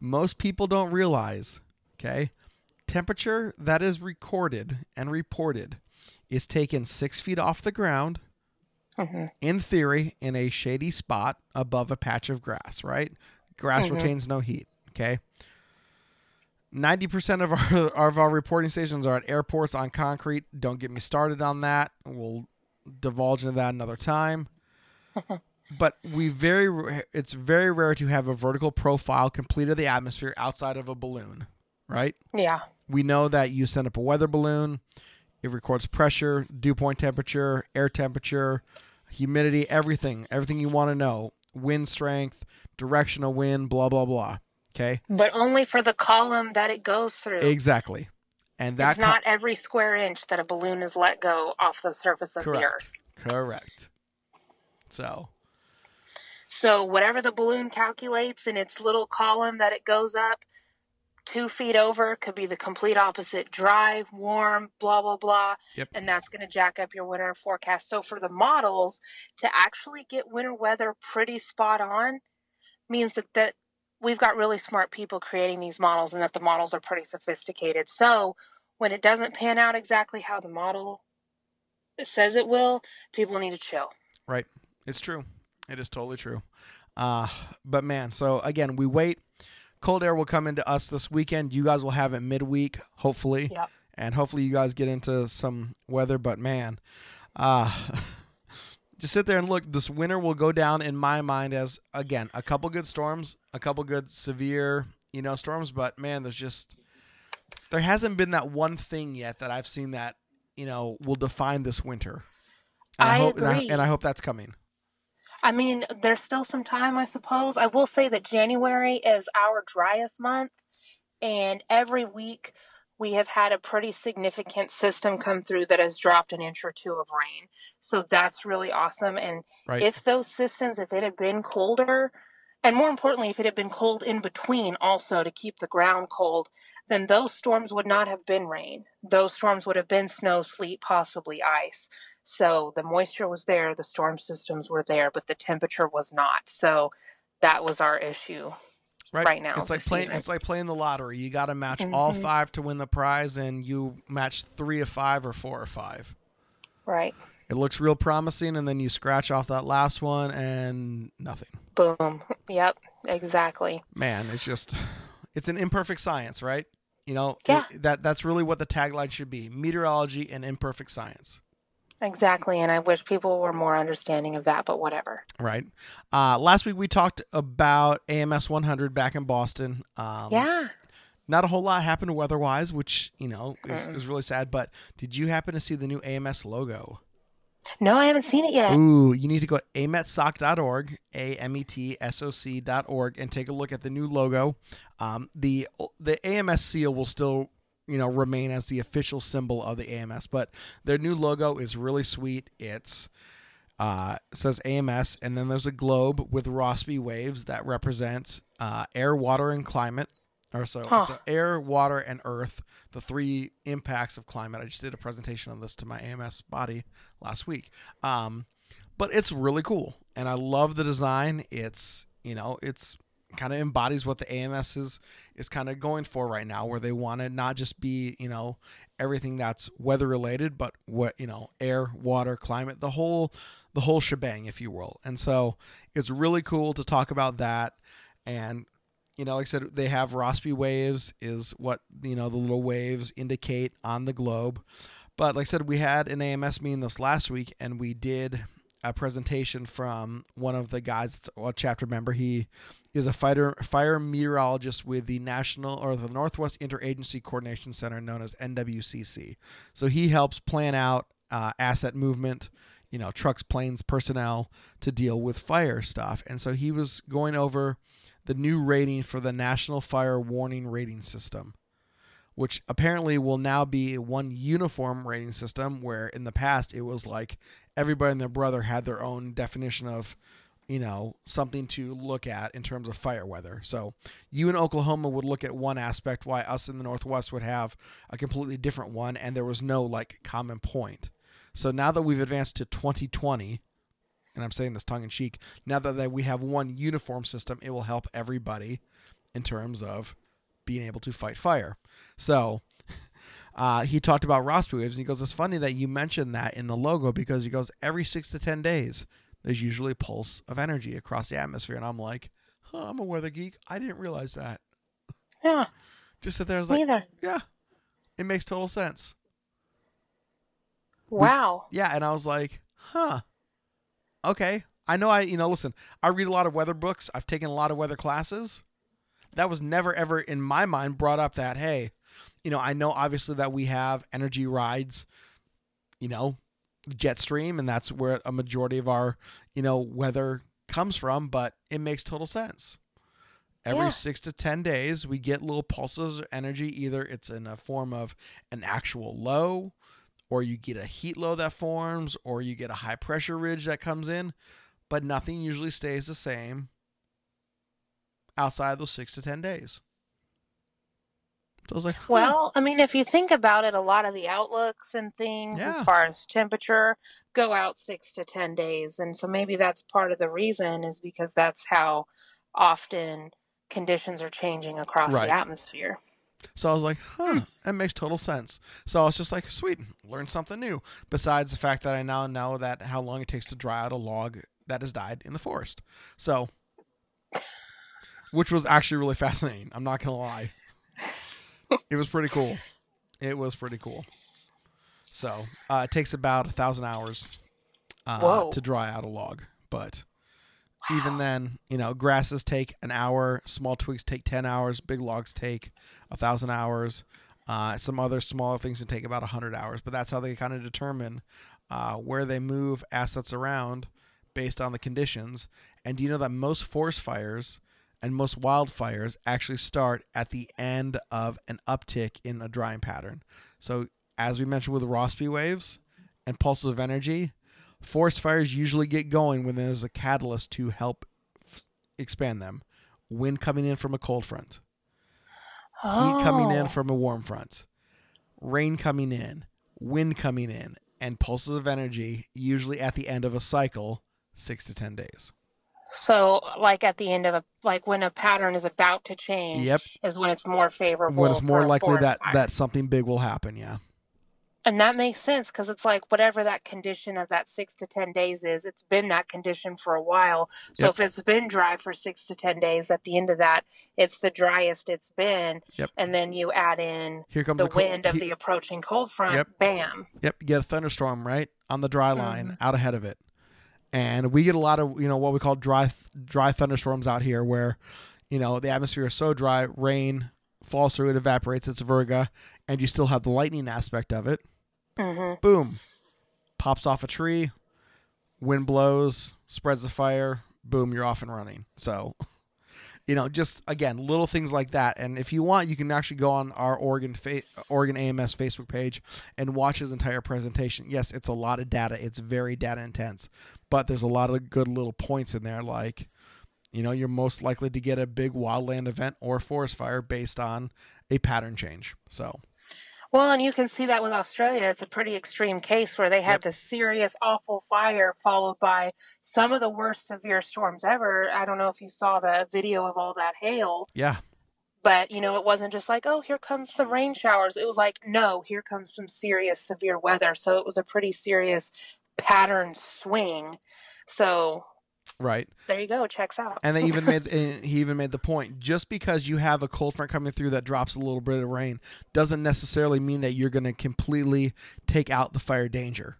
most people don't realize, okay, temperature that is recorded and reported is taken six feet off the ground, hmm in theory, in a shady spot above a patch of grass, right? Grass Mhm. retains no heat, okay? 90% of our of our reporting stations are at airports on concrete. Don't get me started on that. We'll divulge into that another time. but we very it's very rare to have a vertical profile complete of the atmosphere outside of a balloon, right? Yeah. We know that you send up a weather balloon, it records pressure, dew point temperature, air temperature, humidity, everything, everything you want to know, wind strength, direction of wind, blah blah blah. Okay? But only for the column that it goes through. Exactly. And that's not every square inch that a balloon is let go off the surface of the Correct. earth. correct. So, So whatever the balloon calculates in its little column that it goes up two feet over could be the complete opposite dry, warm, blah, blah, blah. Yep. And that's going to jack up your winter forecast. So for the models to actually get winter weather pretty spot on means that, that we've got really smart people creating these models and that the models are pretty sophisticated. So when it doesn't pan out exactly how the model says it will, people need to chill. right. It's true. It is totally true. Uh, but man, so again, we wait. Cold air will come into us this weekend. You guys will have it midweek, hopefully. Yep. And hopefully you guys get into some weather, but man, uh just sit there and look. This winter will go down in my mind as again, a couple good storms, a couple good severe, you know, storms, but man, there's just there hasn't been that one thing yet that I've seen that, you know, will define this winter. And I hope and I, agree. and I hope that's coming. I mean, there's still some time, I suppose. I will say that January is our driest month, and every week we have had a pretty significant system come through that has dropped an inch or two of rain. So that's really awesome. And Right. if those systems, if it had been colder, and more importantly, if it had been cold in between also to keep the ground cold, then those storms would not have been rain. Those storms would have been snow, sleet, possibly ice. So the moisture was there, the storm systems were there, but the temperature was not. So that was our issue. right, right now It's like playing. season. It's like playing the lottery. You got to match all Mhm. five to win the prize, and you match three of five or four or five. Right. It looks real promising, and then you scratch off that last one, and nothing. Boom. Yep. Exactly. Man, it's just, it's an imperfect science, right? You know, Yeah. it- that that's really what the tagline should be: meteorology and imperfect science. Exactly. And I wish people were more understanding of that, but whatever. Right. Uh, last week we talked about AMS 100 back in Boston. Um, yeah. Not a whole lot happened weather-wise, which you know is, is really sad. But did you happen to see the new AMS logo? No, I haven't seen it yet. Ooh, you need to go to ametsoc.org, a m e t s o c.org, and take a look at the new logo. Um, the the AMS seal will still you know remain as the official symbol of the AMS, but their new logo is really sweet. It's uh, says AMS, and then there's a globe with Rossby waves that represents uh, air, water, and climate. Or so, Huh. so air, water, and earth, the three impacts of climate. I just did a presentation on this to my AMS body last week. Um, but it's really cool, and I love the design. It's you know, it's kind of embodies what the AMS is is kind of going for right now, where they want to not just be you know everything that's weather related, but what you know, air, water, climate, the whole the whole shebang, if you will. And so it's really cool to talk about that. And you know, like I said, they have Rossby waves is what you know the little waves indicate on the globe. But like I said, we had an AMS meeting this last week, and we did a presentation from one of the guys, a chapter member. He is a fighter fire meteorologist with the National or the Northwest Interagency Coordination Center, known as NWCC. So he helps plan out uh, asset movement, you know, trucks, planes, personnel to deal with fire stuff. And so he was going over the new rating for the National Fire Warning Rating System which apparently will now be one uniform rating system where in the past it was like everybody and their brother had their own definition of you know something to look at in terms of fire weather. So you in oklahoma would look at one aspect why us in the northwest would have a completely different one and there was no like common point. So now that we've advanced to 2020 and i'm saying this tongue-in-cheek now that, that we have one uniform system it will help everybody in terms of being able to fight fire so uh, he talked about Rossby waves, and he goes, "It's funny that you mentioned that in the logo because he goes every six to ten days, there's usually a pulse of energy across the atmosphere." And I'm like, huh, "I'm a weather geek. I didn't realize that." Yeah, Just sit there, I was like, either. "Yeah, it makes total sense." Wow. Yeah, and I was like, "Huh, okay." I know. I you know, listen. I read a lot of weather books. I've taken a lot of weather classes. That was never ever in my mind brought up that hey, you know, I know obviously that we have energy rides, you know, Jetstream, and that's where a majority of our, you know, weather comes from, but it makes total sense. Every Yeah. six to 10 days, we get little pulses of energy. Either it's in a form of an actual low, or you get a heat low that forms, or you get a high pressure ridge that comes in, but nothing usually stays the same outside of those six to 10 days. So I was like, huh. Well, I mean, if you think about it, a lot of the outlooks and things Yeah. as far as temperature go out six to 10 days. And so maybe that's part of the reason is because that's how often conditions are changing across Right. the atmosphere. So I was like, huh, that makes total sense. So I was just like, sweet, learn something new. Besides the fact that I now know that how long it takes to dry out a log that has died in the forest. So, which was actually really fascinating. I'm not gonna lie. It was pretty cool. It was pretty cool. So uh, it takes about a thousand hours uh, to dry out a log, but even then, you know, grasses take an hour, small twigs take ten hours, big logs take a thousand hours. Uh, some other smaller things can take about a hundred hours, but that's how they kind of determine uh, where they move assets around based on the conditions. And do you know that most forest fires and most wildfires actually start at the end of an uptick in a drying pattern? So, as we mentioned with Rossby waves and pulses of energy, forest fires usually get going when there's a catalyst to help f- expand them. Wind coming in from a cold front, heat coming in Oh. from a warm front, rain coming in, wind coming in, and pulses of energy usually at the end of a cycle, six to ten days. So, like at the end of a, like when a pattern is about to change, Yep. is when it's more favorable. When it's more likely that fire. that something big will happen. Yeah. And that makes sense because it's like whatever that condition of that six to 10 days is, it's been that condition for a while. So Yep. if it's been dry for six to 10 days, at the end of that, it's the driest it's been. Yep. And then you add in Here comes the cold- wind of he- the approaching cold front, Yep. bam. Yep, you get a thunderstorm right on the dry line Mm-hmm. out ahead of it, and we get a lot of you know what we call dry dry thunderstorms out here, where you know the atmosphere is so dry, rain falls through, it evaporates, it's virga, and you still have the lightning aspect of it. hmm Boom, pops off a tree, wind blows, spreads the fire. Boom, you're off and running. So, you know, just again, little things like that. And if you want, you can actually go on our Oregon fa- Oregon AMS Facebook page and watch his entire presentation. Yes, it's a lot of data. It's very data intense, but there's a lot of good little points in there, like you know, you're most likely to get a big wildland event or forest fire based on a pattern change. So, Well, and you can see that with Australia. It's a pretty extreme case where they had Yep. this serious, awful fire followed by some of the worst severe storms ever. I don't know if you saw the video of all that hail, yeah, but you know, it wasn't just like, oh, here comes some rain showers. It was like, no, here comes some serious, severe weather. So it was a pretty serious pattern swing. So right. there you go. Checks out. And they even made he even made the point just because you have a cold front coming through that drops a little bit of rain doesn't necessarily mean that you're going to completely take out the fire danger.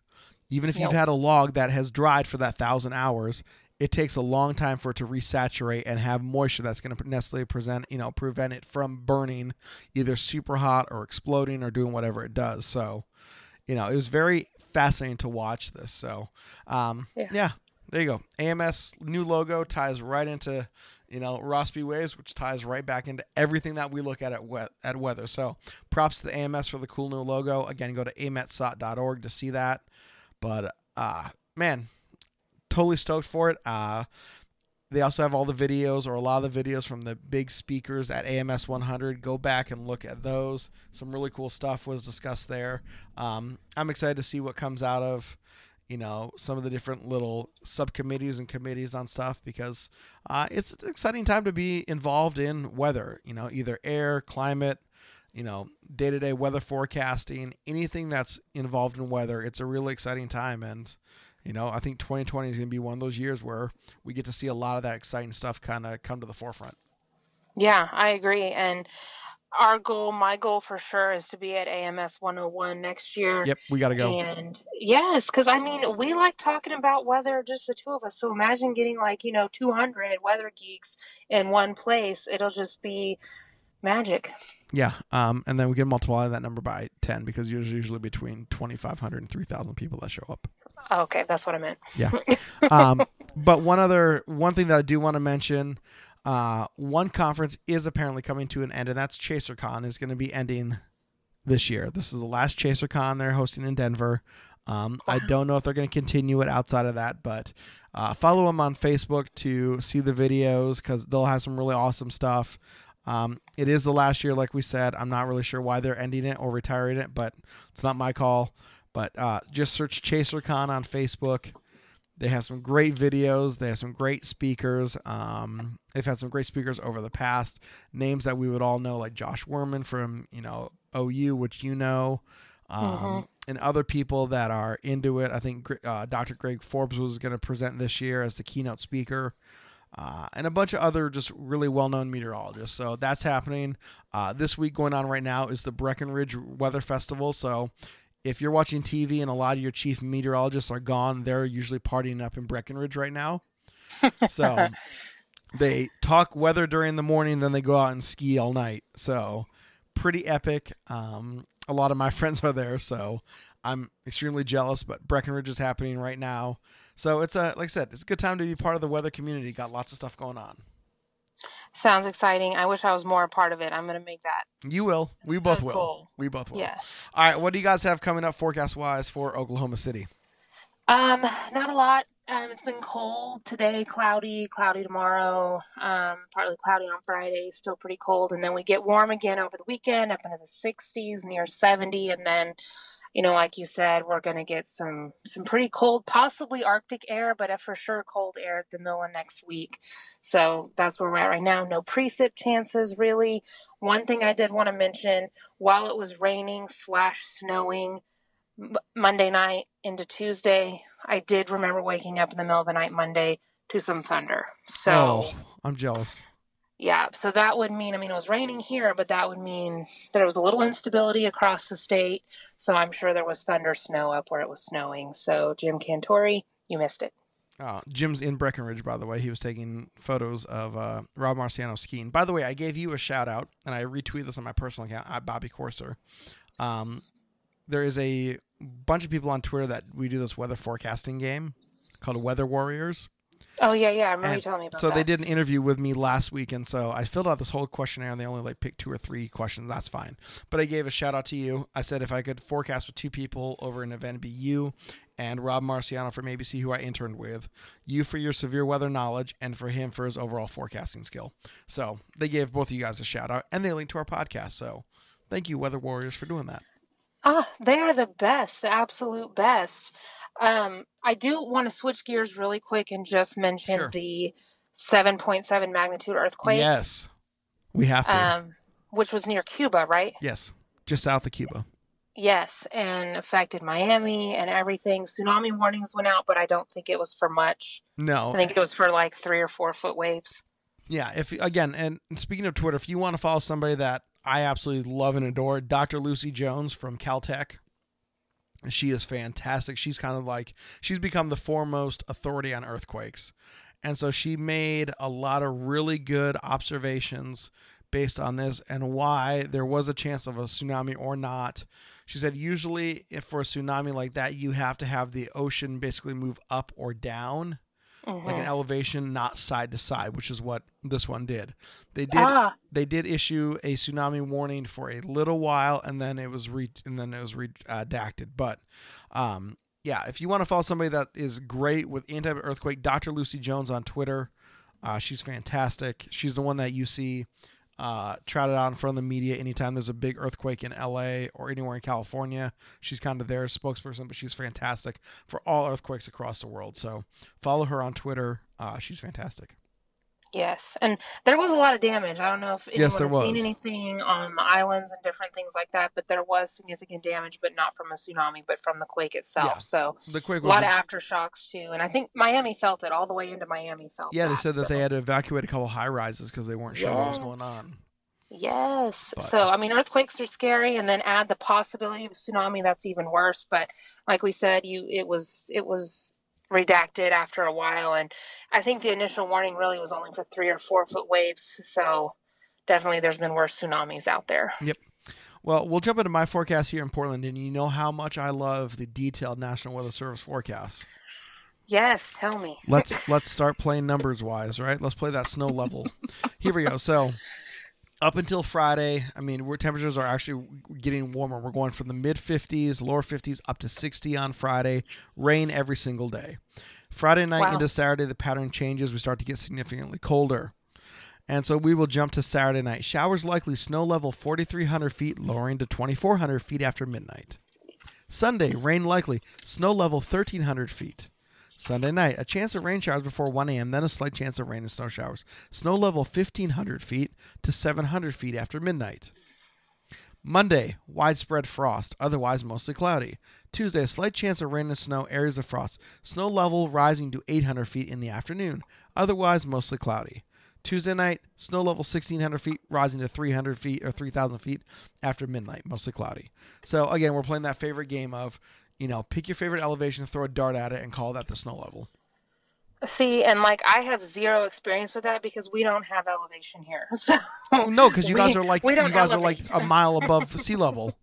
Even if you've had a log that has dried for that thousand hours, it takes a long time for it to resaturate and have moisture that's going to necessarily present, you know, prevent it from burning, either super hot or exploding or doing whatever it does. So, you know, it was very fascinating to watch this. So, um, Yeah. yeah, there you go. AMS new logo ties right into, you know, Rossby Waves, which ties right back into everything that we look at at, we- at weather. So, props to the AMS for the cool new logo. Again, go to ametsoc.org to see that. But uh, man, totally stoked for it. Uh, they also have all the videos or a lot of the videos from the big speakers at AMS 100. Go back and look at those. Some really cool stuff was discussed there. Um, I'm excited to see what comes out of, you know, some of the different little subcommittees and committees on stuff because uh, it's an exciting time to be involved in weather. You know, either air, climate, you know, day to day weather forecasting, anything that's involved in weather. It's a really exciting time and. You know, I think 2020 is going to be one of those years where we get to see a lot of that exciting stuff kind of come to the forefront. Yeah, I agree. And our goal, my goal for sure, is to be at AMS 101 next year. Yep, we got to go. And yes, because I mean, we like talking about weather, just the two of us. So imagine getting like, you know, 200 weather geeks in one place. It'll just be magic. Yeah, um, and then we can multiply that number by 10 because there's usually between 2,500 and 3,000 people that show up. Okay, that's what I meant. Yeah. um, but one other one thing that I do want to mention, uh, one conference is apparently coming to an end, and that's ChaserCon is going to be ending this year. This is the last ChaserCon they're hosting in Denver. Um, I don't know if they're going to continue it outside of that, but uh, follow them on Facebook to see the videos because they'll have some really awesome stuff. Um, it is the last year, like we said. I'm not really sure why they're ending it or retiring it, but it's not my call. But uh, just search ChaserCon on Facebook. They have some great videos. They have some great speakers. Um, they've had some great speakers over the past. Names that we would all know, like Josh Wurman from you know OU, which you know, um, Mhm. and other people that are into it. I think uh, Dr. Greg Forbes was going to present this year as the keynote speaker. Uh, and a bunch of other just really well-known meteorologists. So that's happening uh, this week. Going on right now is the Breckenridge Weather Festival. So if you're watching TV and a lot of your chief meteorologists are gone, they're usually partying up in Breckenridge right now. So they talk weather during the morning, then they go out and ski all night. So pretty epic. Um, a lot of my friends are there, so I'm extremely jealous. But Breckenridge is happening right now, so it's a like I said, it's a good time to be part of the weather community. Got lots of stuff going on. Sounds exciting. I wish I was more a part of it. I'm going to make that. You will. We both will. cool. We both will. Yes. All right. What do you guys have coming up forecast wise for Oklahoma City? Um, not a lot. Um, it's been cold today, cloudy, cloudy tomorrow, um, partly cloudy on Friday, still pretty cold. And then we get warm again over the weekend, up into the 60s, near 70. And then, you know, like you said, we're going to get some, some pretty cold, possibly Arctic air, but a for sure cold air at the of next week. So that's where we're at right now. No precip chances, really. One thing I did want to mention while it was raining slash snowing, Monday night into Tuesday, I did remember waking up in the middle of the night Monday to some thunder. So, oh, I'm jealous. Yeah, so that would mean, I mean, it was raining here, but that would mean there was a little instability across the state. So I'm sure there was thunder snow up where it was snowing. So, Jim Cantore, you missed it. Uh, Jim's in Breckenridge, by the way. He was taking photos of uh, Rob Marciano skiing. By the way, I gave you a shout out, and I retweeted this on my personal account at Bobby Corser. Um, there is a bunch of people on Twitter that we do this weather forecasting game called Weather Warriors. Oh yeah, yeah. I remember you telling me about it. so that. they did an interview with me last week, and so I filled out this whole questionnaire, and they only like picked two or three questions. That's fine. But I gave a shout out to you. I said if I could forecast with two people over an event, it'd be you and Rob Marciano from ABC, who I interned with. You for your severe weather knowledge, and for him for his overall forecasting skill. So they gave both of you guys a shout out, and they linked to our podcast. So thank you, Weather Warriors, for doing that. Ah, they are the best, the absolute best. Um, I do want to switch gears really quick and just mention Sure. the 7.7 magnitude earthquake, Yes, we have to. um, which was near Cuba, right? yes, just south of Cuba. Yes, and affected Miami and everything. Tsunami warnings went out, but I don't think it was for much. No, I think it was for like three or four foot waves. Yeah, if again, and speaking of Twitter, if you want to follow somebody that I absolutely love and adore, Dr. Lucy Jones from Caltech. She is fantastic. She's kind of like she's become the foremost authority on earthquakes. And so she made a lot of really good observations based on this and why there was a chance of a tsunami or not. She said usually if for a tsunami like that you have to have the ocean basically move up or down like an elevation, not side to side, which is what this one did. They did Ah. they did issue a tsunami warning for a little while, and then it was re- and then it was redacted. But um, yeah, if you want to follow somebody that is great with anti earthquake, Dr. Lucy Jones on Twitter, uh, she's fantastic. She's the one that you see uh, trotted out in front of the media anytime there's a big earthquake in LA or anywhere in California. She's kind of their spokesperson, but she's fantastic for all earthquakes across the world. So follow her on Twitter. Uh, she's fantastic. Yes, and there was a lot of damage. I don't know if anyone Yes, has seen anything on the islands and different things like that, but there was significant damage, but not from a tsunami, but from the quake itself. Yeah. So The quake a was lot of aftershocks too, and I think Miami felt it all the way into Miami. Felt Yeah, they said that they had to evacuate a couple high rises because they weren't sure what was going on. Yes. But- So, I mean, earthquakes are scary, and then add the possibility of a tsunami. That's even worse. But like we said, you it was it was redacted after a while, and I think the initial warning really was only for three or four foot waves. So, definitely, there's been worse tsunamis out there. Yep. Well, we'll jump into my forecast here in Portland, and you know how much I love the detailed National Weather Service forecasts. Yes, tell me. Let's let's start playing numbers wise, right? Let's play that snow level. Here we go. So up until Friday, I mean, where temperatures are actually getting warmer. We're going from the mid 50s, lower 50s, up to 60 on Friday. Rain every single day. Friday night Wow. into Saturday, the pattern changes. We start to get significantly colder. And so we will jump to Saturday night. Showers likely, snow level 4,300 feet, lowering to 2,400 feet after midnight. Sunday, rain likely, snow level 1,300 feet. Sunday night, a chance of rain showers before 1 a.m., then a slight chance of rain and snow showers. Snow level 1,500 feet to 700 feet after midnight. Monday, widespread frost, otherwise mostly cloudy. Tuesday, a slight chance of rain and snow, areas of frost. Snow level rising to 800 feet in the afternoon, otherwise mostly cloudy. Tuesday night, snow level 1,600 feet, rising to 300 feet or 3,000 feet after midnight, mostly cloudy. So again, we're playing that favorite game of, you know, pick your favorite elevation, throw a dart at it, and call that the snow level. See, and like I have zero experience with that because we don't have elevation here. So Oh, no, because you we- guys are like you guys are like a mile above sea level.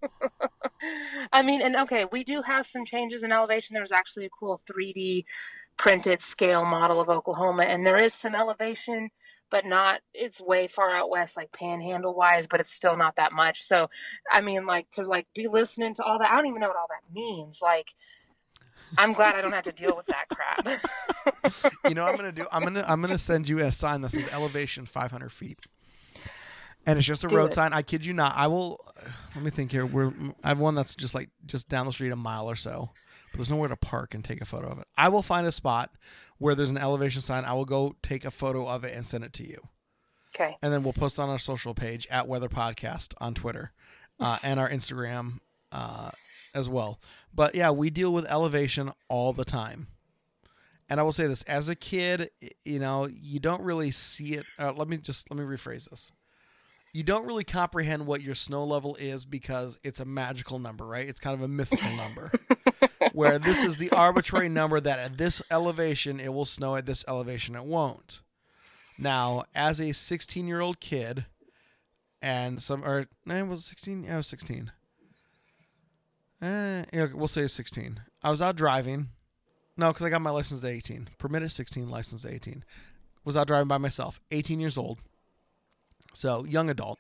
I mean, and okay, we do have some changes in elevation. There's actually a cool 3D printed scale model of Oklahoma, and there is some elevation, but not, it's way far out west, like panhandle wise, but it's still not that much. So, I mean, like to like be listening to all that, I don't even know what all that means. Like, I'm glad I don't have to deal with that crap. You know what I'm gonna do? I'm gonna I'm gonna send you a sign that says elevation 500 feet, and it's just a Do road it. sign. I kid you not. I will. Let me think here. We're I have one that's just like just down the street a mile or so, but there's nowhere to park and take a photo of it. I will find a spot where there's an elevation sign. I will go take a photo of it and send it to you, okay. and then we'll post on our social page at Weather Podcast on Twitter uh, and our Instagram uh, as well. But yeah, we deal with elevation all the time. And I will say this: as a kid, you know, you don't really see it. Uh, let me just let me rephrase this. You don't really comprehend what your snow level is because it's a magical number, right? It's kind of a mythical number. Where this is the arbitrary number that at this elevation it will snow, at this elevation it won't. Now, as a 16 year old kid, and some, or, it was 16? Yeah, I was 16. Eh, yeah, we'll say 16. I was out driving. No, because I got my license at 18. Permitted 16, license at 18. Was out driving by myself, 18 years old. So, young adult.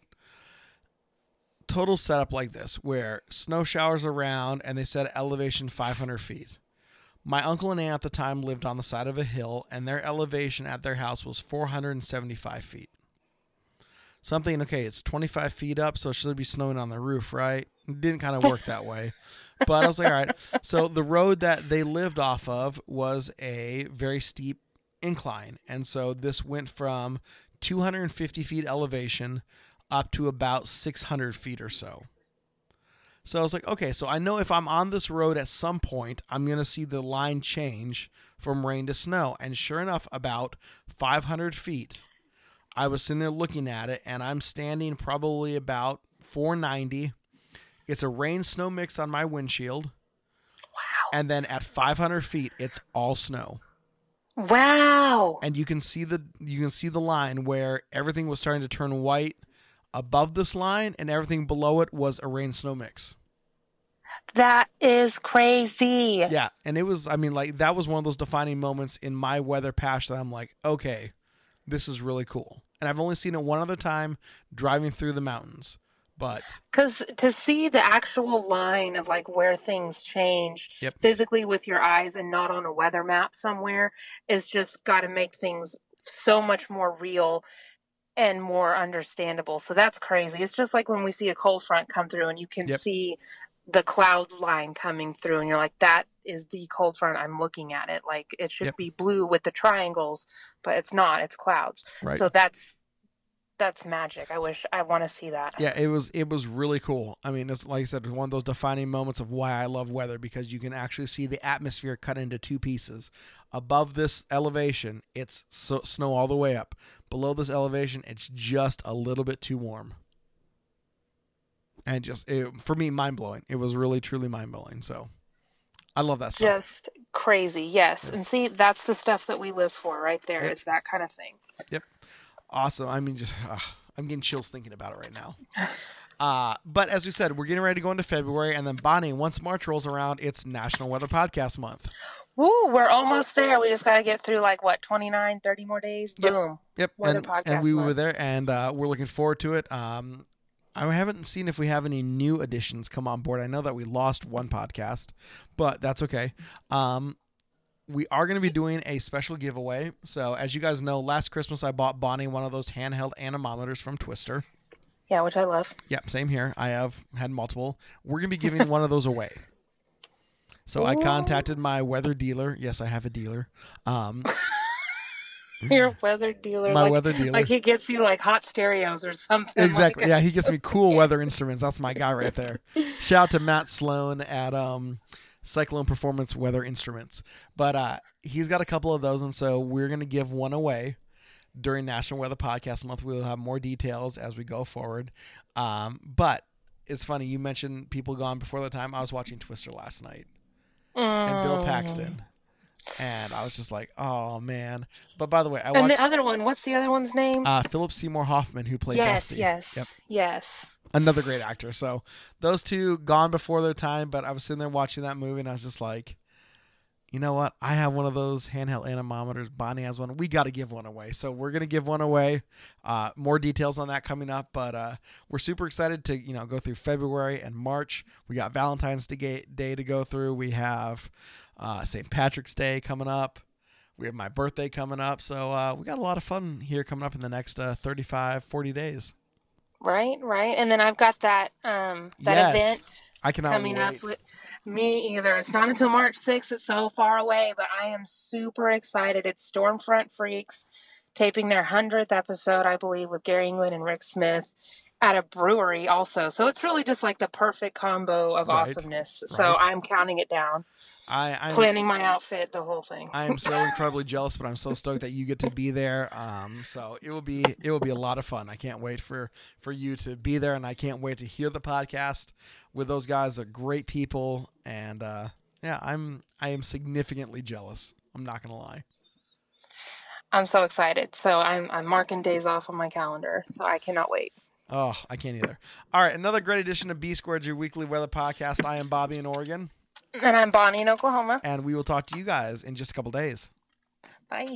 Total setup like this, where snow showers around and they said elevation 500 feet. My uncle and aunt at the time lived on the side of a hill, and their elevation at their house was 475 feet. Something, okay, it's 25 feet up, so it should be snowing on the roof, right? It didn't kind of work that way. But I was like, all right. So the road that they lived off of was a very steep incline. And so this went from 250 feet elevation up to about 600 feet or so. So I was like, okay, so I know if I'm on this road at some point, I'm going to see the line change from rain to snow. And sure enough, about 500 feet, I was sitting there looking at it, and I'm standing probably about 490. It's a rain snow mix on my windshield. Wow. And then at 500 feet, it's all snow. Wow. And you can see the you can see the line where everything was starting to turn white above this line, and everything below it was a rain snow mix. That is crazy. Yeah, and it was. I mean, like that was one of those defining moments in my weather patch that I'm like, okay, this is really cool. And I've only seen it one other time driving through the mountains, but Because to see the actual line of like where things change Yep. physically with your eyes and not on a weather map somewhere is just got to make things so much more real and more understandable. So that's crazy. It's just like when we see a cold front come through and you can Yep. see the cloud line coming through and you're like that is the cold front I'm looking at it like it should Yep. be blue with the triangles but it's not it's clouds right. so that's that's magic I wish I want to see that yeah, it was it was really cool. I mean, it's like I said, it's one of those defining moments of why I love weather because you can actually see the atmosphere cut into two pieces. Above this elevation, it's so, snow all the way up. Below this elevation, it's just a little bit too warm. And just it, for me, mind blowing. It was really truly mind blowing. So, I love that stuff. just crazy yes and see that's the stuff that we live for right there Yep. is that kind of thing Awesome. I mean, just uh, I'm getting chills thinking about it right now. Uh, but as we said, we're getting ready to go into February, and then Bonnie, once March rolls around, it's National Weather Podcast Month. Woo, we're almost there we just got to get through like what 29 30 more days Yep. boom Yep, Weather and, Podcast and we were there, and uh, we're looking forward to it. Um, I haven't seen if we have any new additions come on board. I know that we lost one podcast, but that's okay. Um, we are going to be doing a special giveaway. So, as you guys know, last Christmas I bought Bonnie one of those handheld anemometers from Twister. yeah which I love Yep, same here. I have had multiple. We're gonna be giving one of those away. So I contacted my weather dealer. Yes, I have a dealer. Um, your weather dealer my like, weather dealer. like he gets you like hot stereos or something exactly. like- yeah, he gets me cool weather instruments. That's my guy right there. Shout out to Matt Sloan at um, Cyclone Performance Weather Instruments. But uh, he's got a couple of those, and so we're gonna give one away during National Weather Podcast Month. We'll have more details as we go forward. Um, but it's funny you mentioned people gone before the time. I was watching Twister last night. and Bill. Paxton. And I was just like, oh man. But by the way, I and watched the other one what's the other one's name uh, Philip Seymour Hoffman, who played yes Dusty. yes Yep. yes Another great actor. So those two gone before their time, but I was sitting there watching that movie and I was just like, you know what? I have one of those handheld anemometers. Bonnie has one. We got to give one away. So we're gonna give one away. Uh, more details on that coming up, but uh, we're super excited to you know go through February and March. We got Valentine's Day Day to go through. We have uh, St. Patrick's Day coming up. We have my birthday coming up. So uh, we got a lot of fun here coming up in the next uh, 35, 40 days. Right right and then I've got that um that Yes. event I cannot coming wait. up with me either. It's not until March 6th. It's so far away, but I am super excited. It's Stormfront Freaks taping their 100th episode, I believe, with Gary England and Rick Smith at a brewery also. So it's really just like the perfect combo of Right, awesomeness. So right. I'm counting it down, I, I'm planning my outfit, the whole thing. I am so incredibly jealous, but I'm so stoked that you get to be there. Um, so it will be it will be a lot of fun. I can't wait for for you to be there, and I can't wait to hear the podcast with those guys. Are great people, and uh, Yeah, I'm I am significantly jealous. I'm not gonna lie. I'm so excited. So I'm I'm marking days off on my calendar. So I cannot wait. Oh, I can't either. All right, another great edition of B Squared, your weekly weather podcast. I am Bobby in Oregon, And I'm Bonnie in Oklahoma. and we will talk to you guys in just a couple days. Bye.